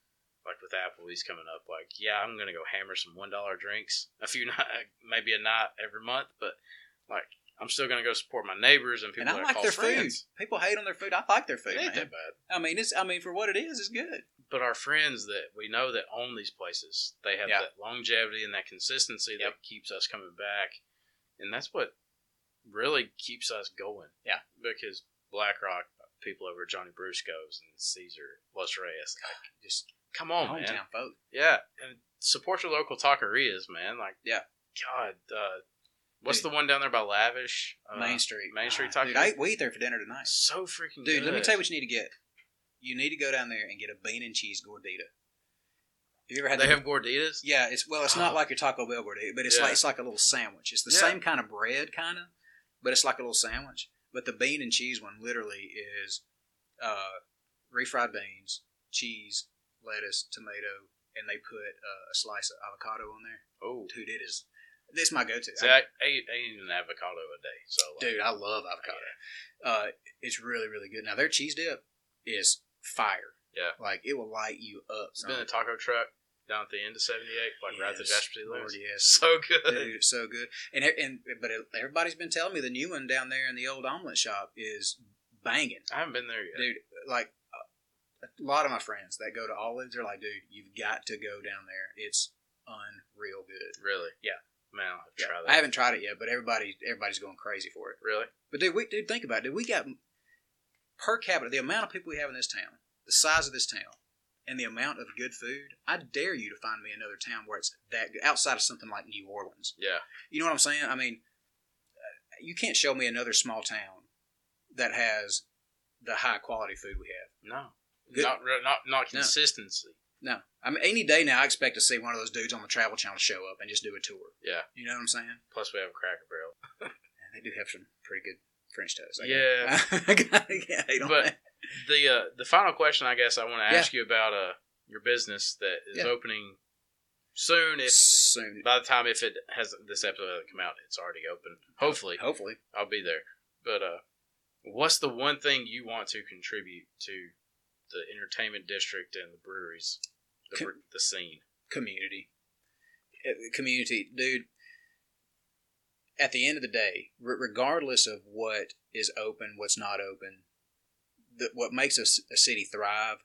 like with Applebee's coming up, like, yeah, I'm gonna go hammer some one dollar drinks [laughs] a few night, maybe a night every month, but like I'm still gonna go support my neighbors and people and I that like their friends. food. People hate on their food. I like their food, It ain't man. that bad. I mean, it's. I mean, for what it is, it's good. But our friends that we know that own these places, they have Yeah. that longevity and that consistency Yep. that keeps us coming back, and that's what really keeps us going. Yeah. because BlackRock, people over Johnny Brusco's and Caesar, Los Reyes, like, just come on, man. Hometown. Yeah, and support your local taquerias, man. Like, Yeah. God, uh, what's Dude. the one down there by Lavish? Uh, Main Street. Main Street Ah, Taco. Dude, I ate, we eat there for dinner tonight. so freaking good. Dude, good. let me tell you what you need to get. You need to go down there and get a bean and cheese gordita. Have you ever had they the- have gorditas. Yeah, it's well, it's not Oh. like your Taco Bell gordita, but it's Yeah. like it's like a little sandwich. It's the Yeah. same kind of bread, kind of, but it's like a little sandwich. But the bean and cheese one literally is uh, refried beans, cheese, lettuce, tomato, and they put uh, a slice of avocado on there. Oh, Dude, it is. This is my go-to. see, I, I, eat, I eat an avocado a day. So, like, Dude, I love avocado. Uh, it's really, really good. Now their cheese dip is fire. Yeah. like it will light you up. It's been a taco truck down at the end of 78, like right at the Yes, Jasper City Lord, yes. [laughs] So good. Dude, so good. And and but it, everybody's been telling me the new one down there in the old omelet shop is banging, I haven't been there yet. dude. Like a lot of my friends that go to Olives, they're like, dude, you've got to go down there. It's unreal good. Really? Yeah. Man, I'll have to Yeah. try that. I haven't tried it yet, but everybody everybody's going crazy for it. Really? But dude, we dude, think about it. Dude, we got per capita the amount of people we have in this town, the size of this town, and the amount of good food. I dare you to find me another town where it's that good, outside of something like New Orleans. Yeah. You know what I'm saying? I mean, you can't show me another small town that has the high quality food we have. No. Good. Not, not, not consistency. No, I mean any day now I expect to see one of those dudes on the Travel Channel show up and just do a tour. Yeah. You know what I'm saying? Plus, we have a Cracker Barrel. [laughs] And they do have some pretty good French toast. I Yeah. [laughs] I hate But-. The uh, the final question I guess I want to Yeah. ask you about uh your business that is Yeah. opening soon. If soon, by the time if it has this episode come out, it's already open. Hopefully, hopefully. I'll be there. But uh, what's the one thing you want to contribute to the entertainment district and the breweries, the, Com- the scene? community. Uh, Community, dude. At the end of the day, regardless of what is open, what's not open, the, what makes a city thrive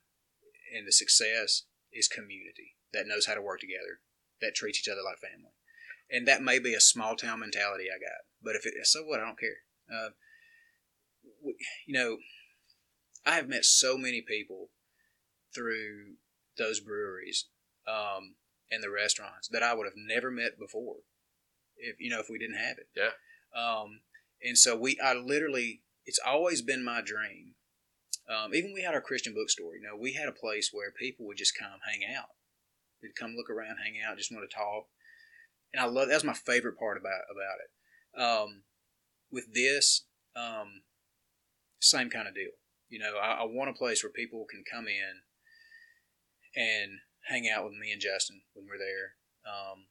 and the success is community that knows how to work together, that treats each other like family. And that may be a small town mentality I got, but if it so what, I don't care. Uh, w- you know, I have met so many people through those breweries um, and the restaurants that I would have never met before if you know if we didn't have it. Yeah. Um, and so we, I literally, it's always been my dream Um, even we had our Christian bookstore. You know, we had a place where people would just come hang out. They'd come look around, hang out, just want to talk. And I love that's my favorite part about about it. Um, with this, um, same kind of deal. You know, I, I want a place where people can come in and hang out with me and Justin when we're there. Um,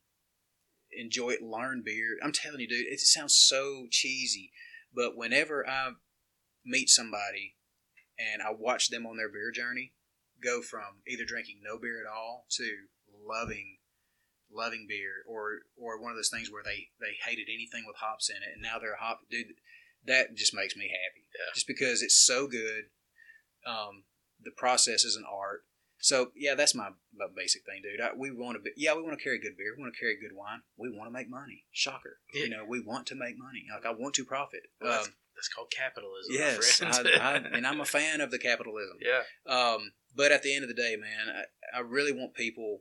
enjoy it, learn beer. I'm telling you, dude, it sounds so cheesy, but whenever I meet somebody and I watch them on their beer journey go from either drinking no beer at all to loving loving beer or or one of those things where they they hated anything with hops in it and now they're a hop dude that just makes me happy Yeah. just because it's so good um, the process is an art so yeah that's my, my basic thing dude I, we want to be yeah we want to carry good beer we want to carry good wine we want to make money shocker Yeah. you know we want to make money like i want to profit Well, that's, um, that's called capitalism. yes. I, I, and i'm a fan of the capitalism [laughs] yeah. um, but at the end of the day, man, I, I really want people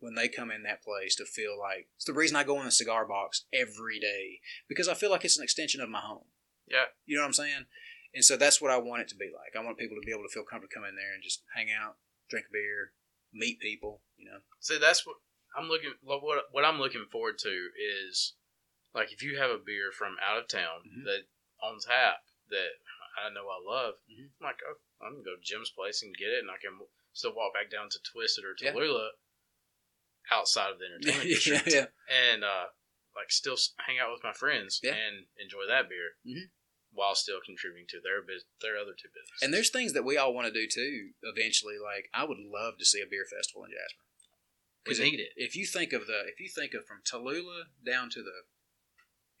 when they come in that place to feel like it's the reason I go in the cigar box every day because I feel like it's an extension of my home. Yeah. You know what I'm saying? And so that's what I want it to be like. I want people to be able to feel comfortable come in there and just hang out, drink a beer, meet people. You know? See, that's what I'm looking. What what I'm looking forward to is like if you have a beer from out of town Mhm. that on tap that I know I love. Mhm. I'm like, oh, I can go to Jim's place and get it, and I can still walk back down to Twisted or Yeah. Outside of the [laughs] entertainment district, yeah. and uh, like still hang out with my friends Yeah. and enjoy that beer. Mhm. While still contributing to their bus their other two businesses, And there's things that we all want to do too. Eventually, like I would love to see a beer festival in Jasper. we need it. if you think of the if you think of from Tallulah down to the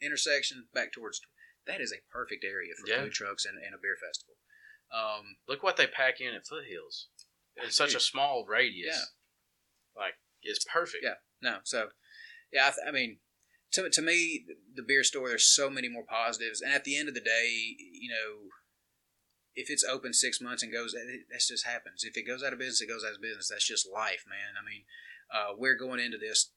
intersection back towards that is a perfect area for Yeah. food trucks and, and a beer festival. Um, Look what they pack in at Foothills in such a small radius. Yeah. Like it's perfect. Yeah. no, so yeah, I, th- I mean, to to me, the beer store there's so many more positives, and at the end of the day, you know, if it's open six months and goes, that that just happens. If it goes out of business, it goes out of business. That's just life, man. I mean, uh, we're going into this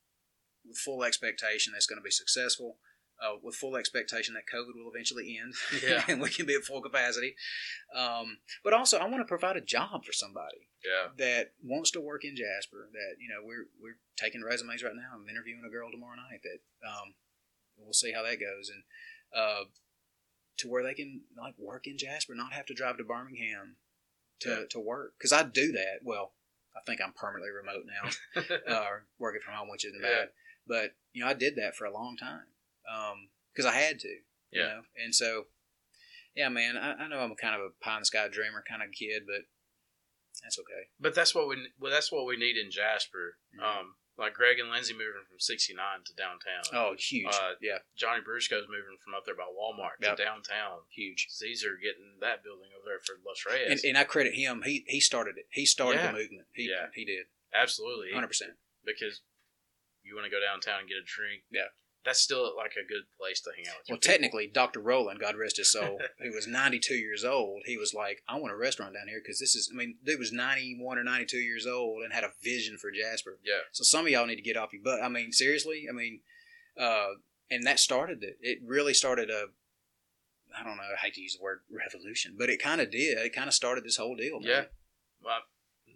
with full expectation that's going to be successful. Uh, with full expectation that COVID will eventually end, [laughs] Yeah. and we can be at full capacity. Um, but also, I want to provide a job for somebody Yeah. that wants to work in Jasper. That you know, we're we're taking resumes right now. I'm interviewing a girl tomorrow night. That um, we'll see how that goes, and uh, to where they can like work in Jasper, not have to drive to Birmingham to Yeah. to work. Because I do that. Well, I think I'm permanently remote now, [laughs] uh, working from home, which isn't Yeah. bad. But you know, I did that for a long time because I had to. You Yeah. know, and so. Yeah, man. I, I know I'm a kind of a pie in the sky dreamer kind of kid, but that's okay. but that's what we well, that's what we need in Jasper. Mhm. Um, like Greg and Lindsay moving from 69 to downtown. Oh, huge. Uh, yeah, Johnny Brusco's moving from up there by Walmart Yep. to downtown. huge. Caesar getting that building over there for Los Reyes. And, and I credit him. He he started it. He started Yeah. the movement. He Yeah. he did. Absolutely. Hundred percent. Because you want to go downtown and get a drink. Yeah. That's still like a good place to hang out with. Well, people. technically, Doctor Roland, God rest his soul, who was 92 years old, he was like, "I want a restaurant down here because this is." I mean, dude was 91 or 92 years old and had a vision for Jasper. Yeah. So some of y'all need to get off your butt. I mean, seriously. I mean, uh, and that started it. It really started a. I don't know. I hate to use the word revolution, but it kind of did. It kind of started this whole deal. Man. Yeah. Well,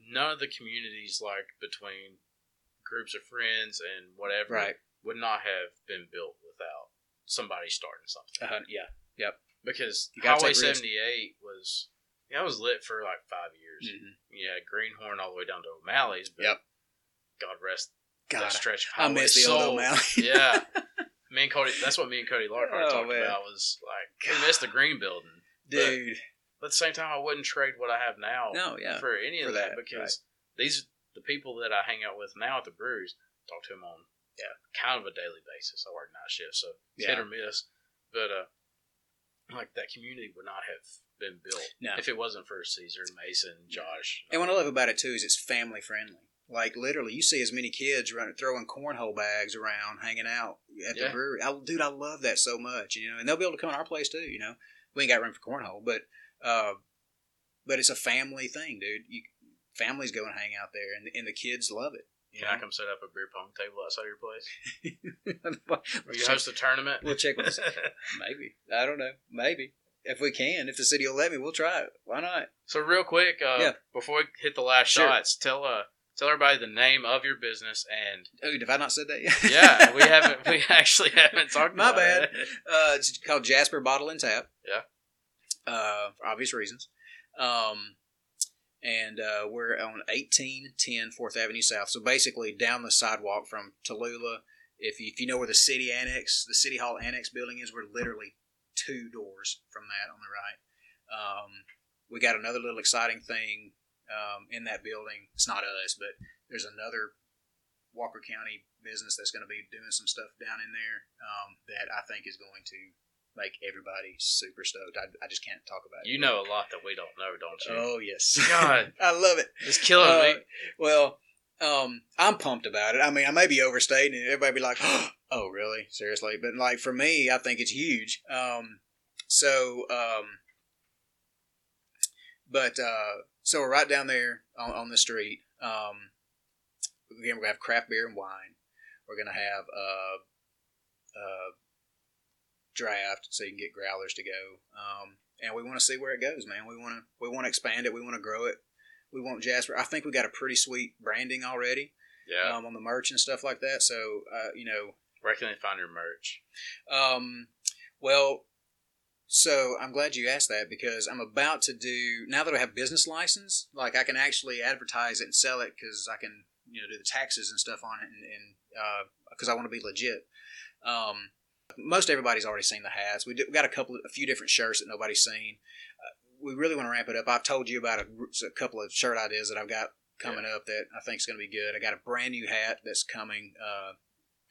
none of the communities like between groups of friends and whatever Right. Would not have been built without somebody starting something. Uh, yeah. Yep. Because Highway 78 was yeah, it was lit for like five years. Mhm. Yeah, Greenhorn all the way down to O'Malley's. But Yep. God rest God, that stretch of I miss the soul. old O'Malley. [laughs] yeah. [laughs] Me and Cody, that's what me and Cody Larkhart Oh, talked man. about was like, we missed the green building. dude. But at the same time, I wouldn't trade what I have now No, yeah. for any of For that, that, because these the people that I hang out with now at the breweries talk to them on Yeah. kind of a daily basis. I work night shift, so it's Yeah. hit or miss. But uh, like that community would not have been built No. if it wasn't for Caesar, Mason, Josh. And what I love about it too is it's family friendly. Like literally, you see as many kids running, throwing cornhole bags around, hanging out at the brewery. I, dude, I love that so much. You know, and they'll be able to come to our place too. You know, we ain't got room for cornhole, but uh, but it's a family thing, dude. You families go and hang out there, and and the kids love it. Can I come set up a beer pong table outside your place? [laughs] Will you host a tournament? We'll check with. [laughs] Maybe I don't know. Maybe if we can, if the city will let me, we'll try it. Why not? So real quick, uh, Yeah. before we hit the last Sure. shots, tell uh tell everybody the name of your business and Oh, have I not said that yet? [laughs] yeah, we haven't we actually haven't talked My about bad. it. Uh, it's called Jasper Bottle and Tap. Yeah. Uh, for obvious reasons. Um, and uh, we're on 1810 4th Avenue South. So basically down the sidewalk from Tallulah. If you, if you know where the city annex, the city hall annex building is, we're literally two doors from that on the right. Um, we got another little exciting thing um, in that building. It's not us, but there's another Walker County business that's going to be doing some stuff down in there um, that I think is going to make everybody super stoked. I, I just can't talk about it. You know a lot that we don't know, don't you? Oh yes, God. [laughs] I love it. it's killing Uh, me. Well, um, I'm pumped about it. I mean, I may be overstating it. Everybody be like, [gasps] "Oh, really? Seriously?" But like for me, I think it's huge. Um, so, um, but uh, so we're right down there on, on the street. Um, again, we're gonna have craft beer and wine. We're gonna have uh, uh, draft, so you can get growlers to go. Um, and we want to see where it goes, man. We want to we want to expand it. We want to grow it. We want Jasper. I think we got a pretty sweet branding already Yeah. um, on the merch and stuff like that. So uh, you know, Where can they find your merch? um, well, so I'm glad you asked that because I'm about to do now that I have business license. Like I can actually advertise it and sell it because I can you know do the taxes and stuff on it, and, because I want to be legit. Um, most everybody's already seen the hats. We, do, we got a couple, a few different shirts that nobody's seen. Uh, we really want to ramp it up. I've told you about a, a couple of shirt ideas that I've got coming up that I think is going to be good. I got a brand new hat that's coming. Uh,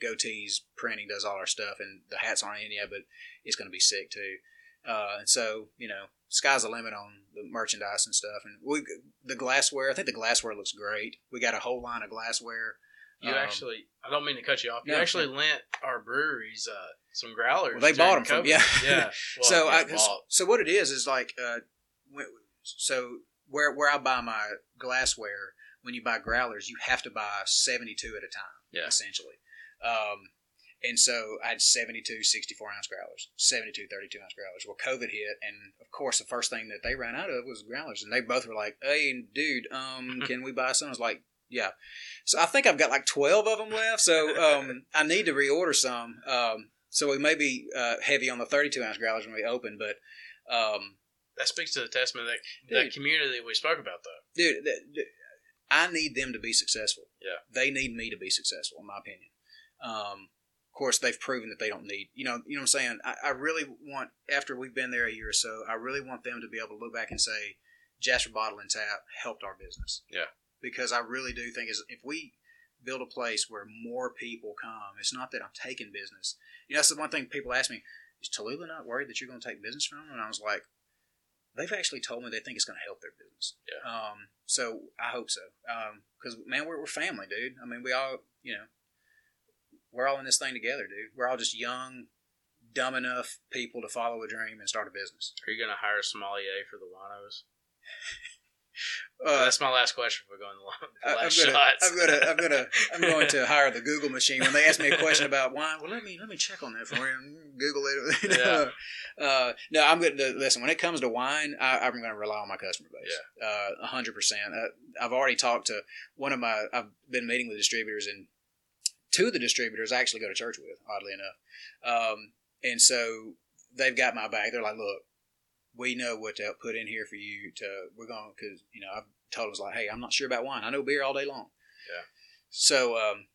Goatees printing does all our stuff, and the hats aren't in yet, but it's going to be sick too. Uh, and so, you know, sky's the limit on the merchandise and stuff. And we, the glassware, I think the glassware looks great. We got a whole line of glassware. You Um, actually, I don't mean to cut you off. You No, actually lent our breweries uh, some growlers. Well, they bought 'em from- yeah. yeah. [laughs] Well, so, yeah, I, so what it is is like, uh, so where where I buy my glassware, when you buy growlers, you have to buy seventy two at a time. Yeah. essentially. Um, and so I had 72 64 ounce growlers, 72 32 ounce growlers. Well, COVID hit, and of course, the first thing that they ran out of was growlers, and they both were like, "Hey, dude, um, [laughs] can we buy some?" I was like, "Yeah." So I think I've got like 12 of them left. So um, I need to reorder some. Um, so we may be uh, heavy on the 32 ounce growlers when we open, but um, that speaks to the testament that that Dude. community we spoke about, though. dude, I need them to be successful. Yeah. they need me to be successful, in my opinion. Um, of course, they've proven that they don't need. You know, you know what I'm saying. I, I really want after we've been there a year or so, I really want them to be able to look back and say, Jasper Bottle and Tap helped our business. Yeah. because I really do think is if we build a place where more people come, it's not that I'm taking business. You know, that's the one thing people ask me: Is Tallulah not worried that you're going to take business from them? And I was like, they've actually told me they think it's going to help their business. Yeah. Um, so I hope so. Because man, we're, we're family, dude. I mean, we all, you know, we're all in this thing together, dude. We're all just young, dumb enough people to follow a dream and start a business. Are you going to hire a sommelier for the winos? [laughs] Uh, That's my last question. We're going to the I- I'm last gonna, shots. I'm gonna, I'm gonna, I'm going [laughs] to hire the Google machine when they ask me a question about wine. Well, let me, let me check on that for you. Google it. You [laughs] know? uh, no, I'm going to listen. When it comes to wine, I, I'm going to rely on my customer base. Uh, a hundred percent. Uh, I've already talked to one of my. I've been meeting with distributors, and two of the distributors I actually go to church with. Oddly enough, um, and so they've got my back. They're like, look. We know what to put in here for you. To we're going because you know I've told us like, hey, I'm not sure about wine. I know beer all day long. Yeah. So, um,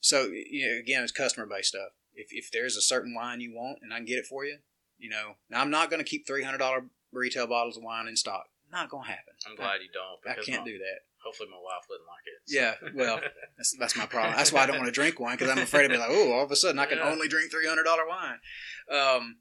so you know, again, it's customer based stuff. If if there's a certain wine you want and I can get it for you, you know, now I'm not going to keep three hundred dollar retail bottles of wine in stock. Not going to happen. I'm glad you don't. I can't my, do that. Hopefully, my wife wouldn't like it. Yeah, well, [laughs] that's that's my problem. That's why I don't want to drink wine because I'm afraid to be like, oh, all of a sudden I can Yeah. only drink three hundred dollar wine. Um,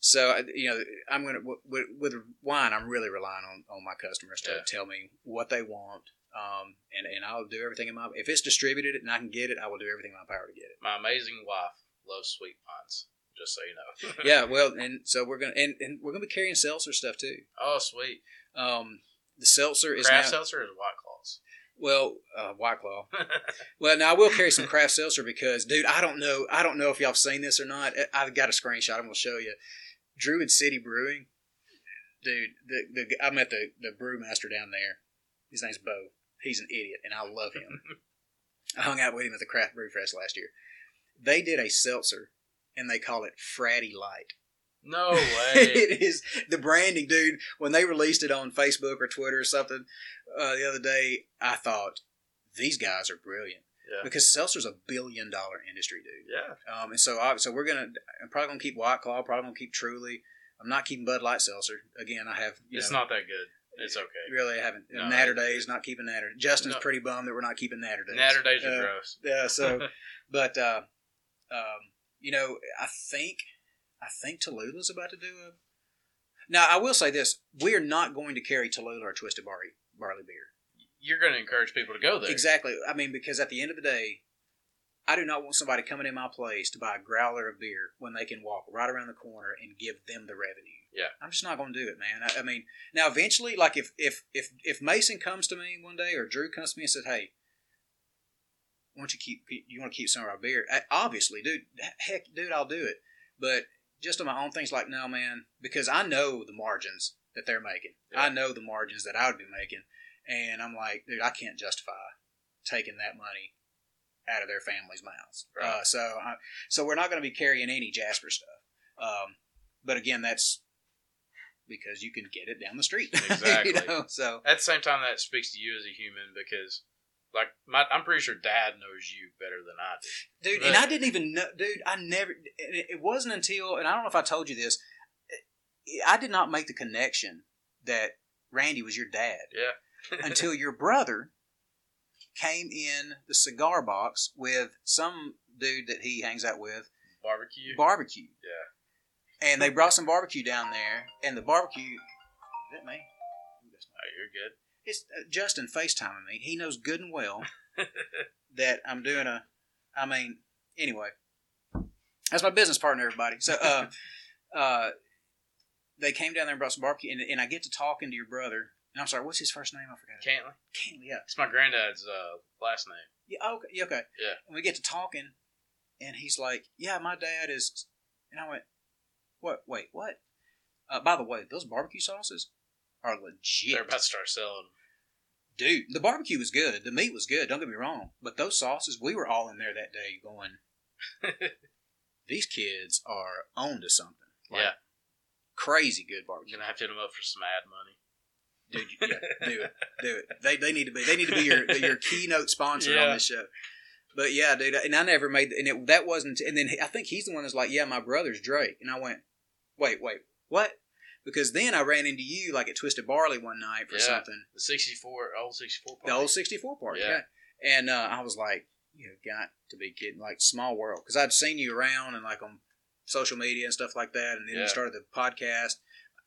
so you know, I'm gonna with, with wine, I'm really relying on, on my customers to Yeah. tell me what they want, um, and and I'll do everything in my if it's distributed and I can get it, I will do everything in my power to get it. my amazing wife loves sweet wines. Just so you know. [laughs] yeah, well, and so we're gonna and, and we're gonna be carrying seltzer stuff too. Oh, sweet. Um, the seltzer is Craft seltzer is White Claws. well, uh, White Claw. [laughs] Well, now I will carry some craft seltzer because, dude, I don't know. I don't know if y'all have seen this or not. I've got a screenshot. I'm going to show you. Druid City Brewing. dude. The the I met the the brewmaster down there. His name's Bo. He's an idiot, and I love him. [laughs] I hung out with him at the Craft Brew Fest last year. They did a seltzer, and they call it Fratty Light. No [laughs] way. it is the branding, dude. When they released it on Facebook or Twitter or something uh, the other day, I thought these guys are brilliant yeah. because seltzer's a billion dollar industry, dude. Yeah. Um, and so, I, so we're gonna. I'm probably gonna keep White Claw. Probably gonna keep Truly. I'm not keeping Bud Light seltzer. Again, I have. It's know, not that good. It's okay. Really, I haven't. No. Natter Days, not keeping Natter. Justin's No. pretty bummed that we're not keeping Natter Days. Natter days are Uh, gross. Yeah. So, [laughs] but uh, um, you know, I think I think Tallulah's about to do a. Now, I will say this: we are not going to carry Tallulah or Twisted Barley barley beer. You're going to encourage people to go there. Exactly. I mean, because at the end of the day, I do not want somebody coming in my place to buy a growler of beer when they can walk right around the corner and give them the revenue. Yeah. I'm just not going to do it, man. I, I mean, now eventually, like if if if if Mason comes to me one day or Drew comes to me and says, "Hey, why don't you keep you want to keep some of our beer?" I, obviously, dude, heck, dude, I'll do it. But just on my own things, like no, man, because I know the margins that they're making. Yeah. I know the margins that I would be making, and I'm like, dude, I can't justify taking that money out of their families' mouths. Right. Uh, so, I, so we're not going to be carrying any Jasper stuff. Um, but again, that's because you can get it down the street. [laughs] Exactly. you know? So At the same time, that speaks to you as a human because, like, my, I'm pretty sure Dad knows you better than I do. dude, and I didn't even know, dude. I never. It it wasn't until, and I don't know if I told you this. I did not make the connection that Randy was your dad Yeah. Until your brother came in the cigar box with some dude that he hangs out with Barbecue. barbecue. Yeah. And they brought some barbecue down there, and the barbecue. Is that me? oh, you're good. It's uh, Justin FaceTiming me. He knows good and well [laughs] that I'm doing a. I mean, anyway, that's my business partner, everybody. So, uh, [laughs] uh, they came down there and brought some barbecue, and, and I get to talking to your brother. And I'm sorry, what's his first name? I forgot. Cantley. Can't, yeah. It's my granddad's uh, last name. Yeah, okay, yeah, okay. Yeah. And we get to talking, and he's like, "Yeah, my dad is," and I went, "What? Wait, what?" Uh, by the way, those barbecue sauces are legit, They're about to start selling. dude. The barbecue was good. The meat was good. Don't get me wrong, but those sauces, we were all in there that day going, [laughs] "These kids are on to something." Like, yeah. crazy good You're barbecue, going to have to hit them up for some ad money. Dude. Yeah, do it, do it. They, they need to be they need to be your your [laughs] keynote sponsor Yeah. on this show. But yeah, dude, and I never made, and it, that wasn't, and then I think he's the one that's like, yeah, my brother's Drake, and I went, wait, wait, what? Because then I ran into you like at Twisted Barley one night for Yeah. something, The 64, old 64 the old '64 party, Yeah. yeah. And uh, I was like, you got to be kidding, like small world, because I'd seen you around and like on social media and stuff like that, and then Yeah. you started the podcast.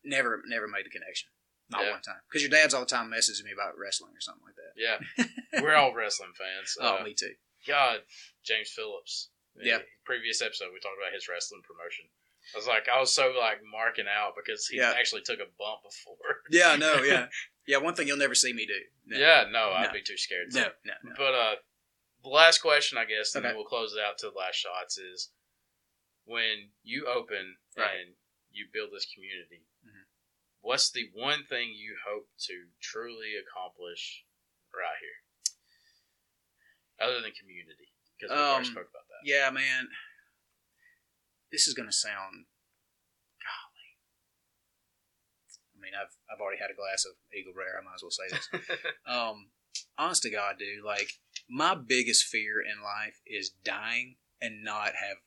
Never, never made the connection, not Yeah. one time, because your dad's all the time messaging me about wrestling or something like that. Yeah. [laughs] We're all wrestling fans. Oh, Uh, me too. God, James Phillips. Yeah. Previous episode, we talked about his wrestling promotion. I was like, I was so like marking out because he Yeah. actually took a bump before. [laughs] Yeah, no, yeah, [laughs] yeah. One thing you'll never see me do. No. Yeah, no, I'd be too scared. no, no, no. But uh, the last question, I guess, and then we'll close it out to the last shots is when you open Right. and you build this community. What's the one thing you hope to truly accomplish right here, other than community? Because we already Um, spoke about that. Yeah, man. This is gonna sound golly. I mean, I've I've already had a glass of Eagle Rare. I might as well say this. [laughs] um, honest to God, dude, like my biggest fear in life is dying and not have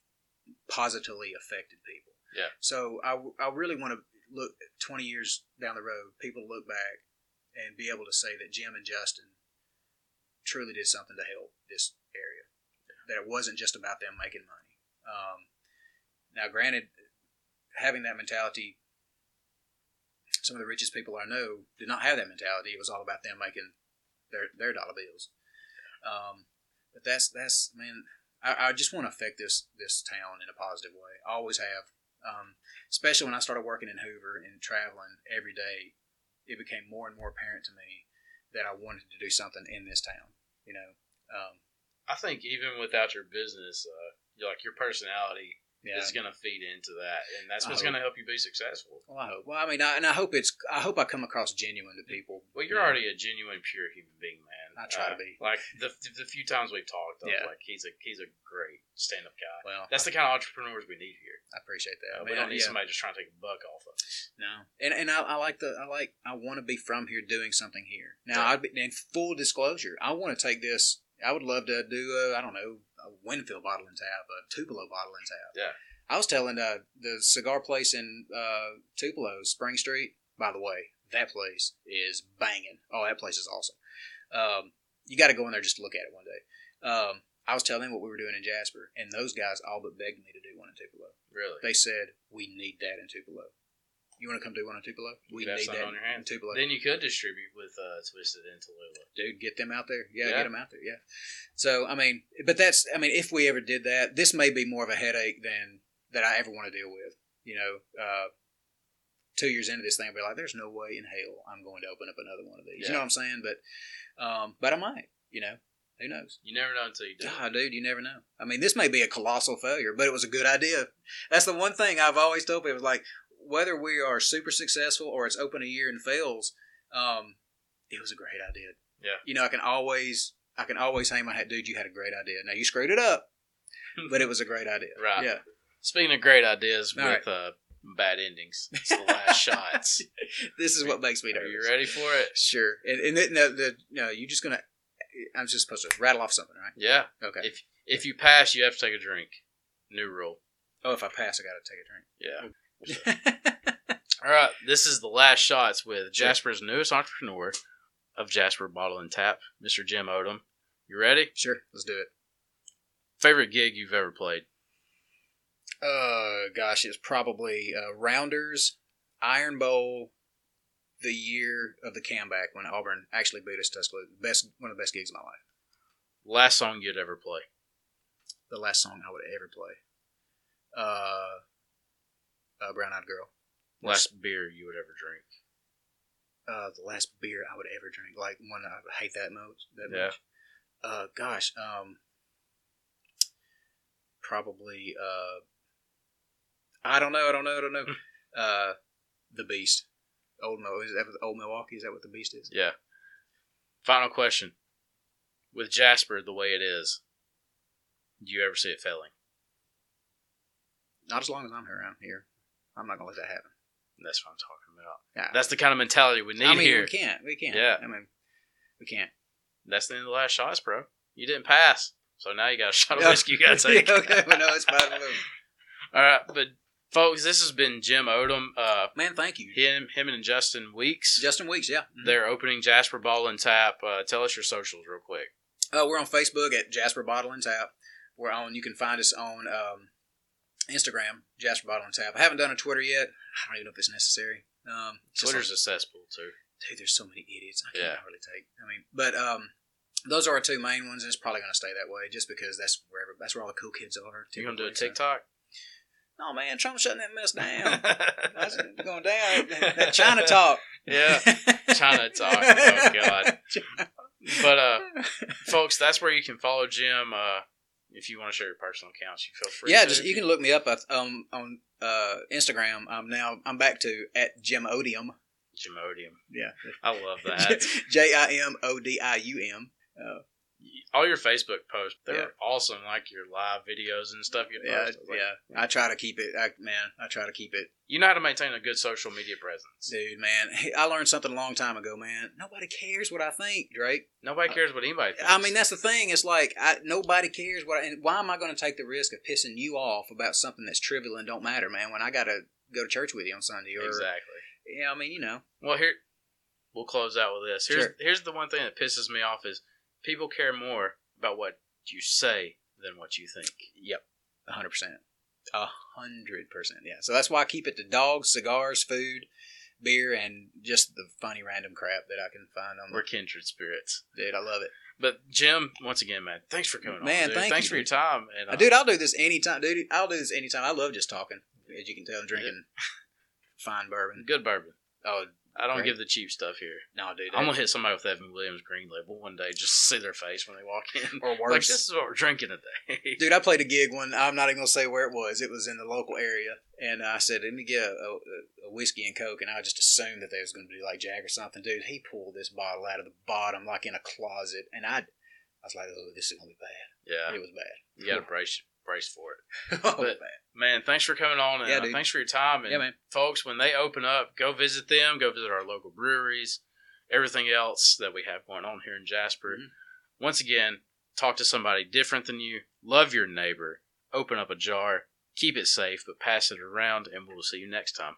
positively affected people. Yeah. So I, I really want to look 20 years down the road, people look back and be able to say that Jim and Justin truly did something to help this area. That it wasn't just about them making money. Um, now, granted, having that mentality, some of the richest people I know did not have that mentality. It was all about them making their their dollar bills. Um, but that's that's man, I, I just want to affect this this town in a positive way. I always have. Um, especially when I started working in Hoover and traveling every day, it became more and more apparent to me that I wanted to do something in this town. You know, um, I think even without your business, uh, like your personality Yeah. is going to feed into that, and that's what's going to help you be successful. Well, I hope. Well, I mean, I, and I hope it's. I hope I come across genuine to people. Well, you're Yeah. already a genuine, pure human being, man. I try to Uh, be. Like the, the few times we've talked, Yeah. like he's a he's a great stand up guy. Well, That's I, the kind of entrepreneurs we need here. I appreciate that. Uh, I we don't need yeah. somebody just trying to take a buck off of us. No, and and I, I like the I like I want to be from here doing something here. Now. I'd be in full disclosure. I want to take this. I would love to do a I don't know a Winfield bottle and tap, a Tupelo bottle and tap. Yeah. I was telling uh, the cigar place in uh, Tupelo, Spring Street. By the way, that place is banging. Oh, that place is awesome. Um, you got to go in there just to look at it one day. Um, I was telling them what we were doing in Jasper, and those guys all but begged me to do one in Tupelo. Really? They said we need that in Tupelo. You want to come do one in Tupelo? We need that on your in hands. Tupelo. Then you could distribute with uh, Twisted and Tallulah. Dude, get them out there. Yeah, Yeah. get them out there. Yeah. So I mean, but that's I mean, if we ever did that, this may be more of a headache than that I ever want to deal with. You know, uh, two years into this thing, I'll be like, there's no way in hell I'm going to open up another one of these. You know what I'm saying? But, um, but I might. You know, who knows? You never know until you do. it. Ah, dude, you never know. I mean, this may be a colossal failure, but it was a good idea. That's the one thing I've always told people. It was like, whether we are super successful or it's open a year and fails, um, it was a great idea. Yeah. You know, I can always, I can always hang my hat, dude. You had a great idea. Now you screwed it up, [laughs] but it was a great idea. Right. Yeah. Speaking of great ideas All with uh, bad endings, it's the last [laughs] shots. This is what makes me Are nervous. you ready for it? Sure. And, and the, no, the, no, you're just gonna. I'm just supposed to rattle off something, right? Yeah. Okay. If if you pass, you have to take a drink. New rule. oh, if I pass, I got to take a drink. [laughs] All right. This is the last shots with Jasper's newest entrepreneur of Jasper Bottle and Tap, Mr. Jim Odom. You ready? sure. Let's do it. Favorite gig you've ever played? Uh, gosh, it's probably uh, Rounders, Iron Bowl, the year of the comeback when Auburn actually beat us Tuscaloosa. Best, one of the best gigs of my life. Last song you'd ever play? The last song I would ever play. Uh, uh Brown Eyed Girl. Last beer you would ever drink? Uh, the last beer I would ever drink, like one I hate that much. That Yeah. much. Uh, gosh, um, probably. Uh, I don't know. I don't know. I don't know. [laughs] uh, the Beast. Old Mil- is that Old Milwaukee? Is that what the Beast is? Yeah. Final question. With Jasper the way it is, do you ever see it failing? Not as long as I'm around here. I'm not gonna let that happen. That's what I'm talking about. Yeah. That's the kind of mentality we need I mean, here. we can't. We can't. Yeah. I mean, we can't. That's the end of the last shots, bro. You didn't pass. So now you got a shot of [laughs] whiskey you got to [laughs] take. okay, well, no, it's fine. [laughs] All right, but folks, this has been Jim Odom. Uh, Man, thank you, him, him, and Justin Weeks. Justin Weeks. Yeah, Mhm. They're opening Jasper Bottle and Tap. Uh, tell us your socials real quick. Uh, we're on Facebook at Jasper Bottle and Tap. We're on. You can find us on um, Instagram, Jasper Bottle and Tap. I haven't done a Twitter yet. I don't even know if it's necessary. Um, Twitter's like- a cesspool too. dude, there's so many idiots. I can't Yeah. hardly take. I mean, but um, those are our two main ones, and it's probably going to stay that way, just because that's wherever that's where all the cool kids are. You gonna do a typically, so- TikTok? No, man, Trump's shutting that mess down. [laughs] That's going down. That China talk. Yeah, China talk. Oh God. [laughs] But uh, folks, that's where you can follow Jim. Uh, if you want to share your personal accounts, you feel free. yeah, just you can look me up um, on uh, Instagram. I'm now I'm back to at Jim Odium. Jimodium. Yeah, I love [laughs] that. J I M O D I U M. All your Facebook posts, they're Yeah. awesome. Like your live videos and stuff you Yeah, post. Like, yeah. I try to keep it. I, man, I try to keep it. You know how to maintain a good social media presence. Dude, man, hey, [laughs] I learned something a long time ago, man. Nobody cares what I think, Drake. Nobody cares what anybody thinks. I mean, that's the thing. It's like I, nobody cares what. I, and why am I going to take the risk of pissing you off about something that's trivial and don't matter, man? When I got to go to church with you on Sunday, or exactly. yeah, I mean, you know, Well, here we'll close out with this. Here's Sure. here's the one thing that pisses me off is people care more about what you say than what you think. Yep, a hundred percent, a hundred percent. Yeah, so that's why I keep it to dogs, cigars, food, beer, and just the funny random crap that I can find on. We're The, kindred spirits. dude, I love it. But Jim, once again, man, thanks for coming Man, on. dude. thank thanks you, for your time. And Uh, uh, dude, I'll do this anytime, dude. I'll do this anytime. I love just talking. As you can tell, I'm drinking [laughs] fine bourbon. good bourbon. Oh, I don't Great. give the cheap stuff here. No, dude. I'm gonna hit somebody with Evan Williams Green Label one day just see their face when they walk in. [laughs] or worse. Like this is what we're drinking today. Dude, I played a gig one. I'm not even gonna say where it was. It was in the local area, and I said, "Let me get a, a, a whiskey and coke," and I just assumed that they was gonna be like Jack or something. Dude, he pulled this bottle out of the bottom like in a closet, and I, I was like, "Oh, this is gonna be bad." yeah, It was bad. you got to brace brace for it. [laughs] oh, But- bad. Man, thanks for coming on and Yeah, uh, thanks for your time. And Yeah, man. folks, when they open up, go visit them. Go visit our local breweries. Everything else that we have going on here in Jasper. Mhm. Once again, talk to somebody different than you. Love your neighbor. Open up a jar. Keep it safe, but pass it around. And we'll see you next time.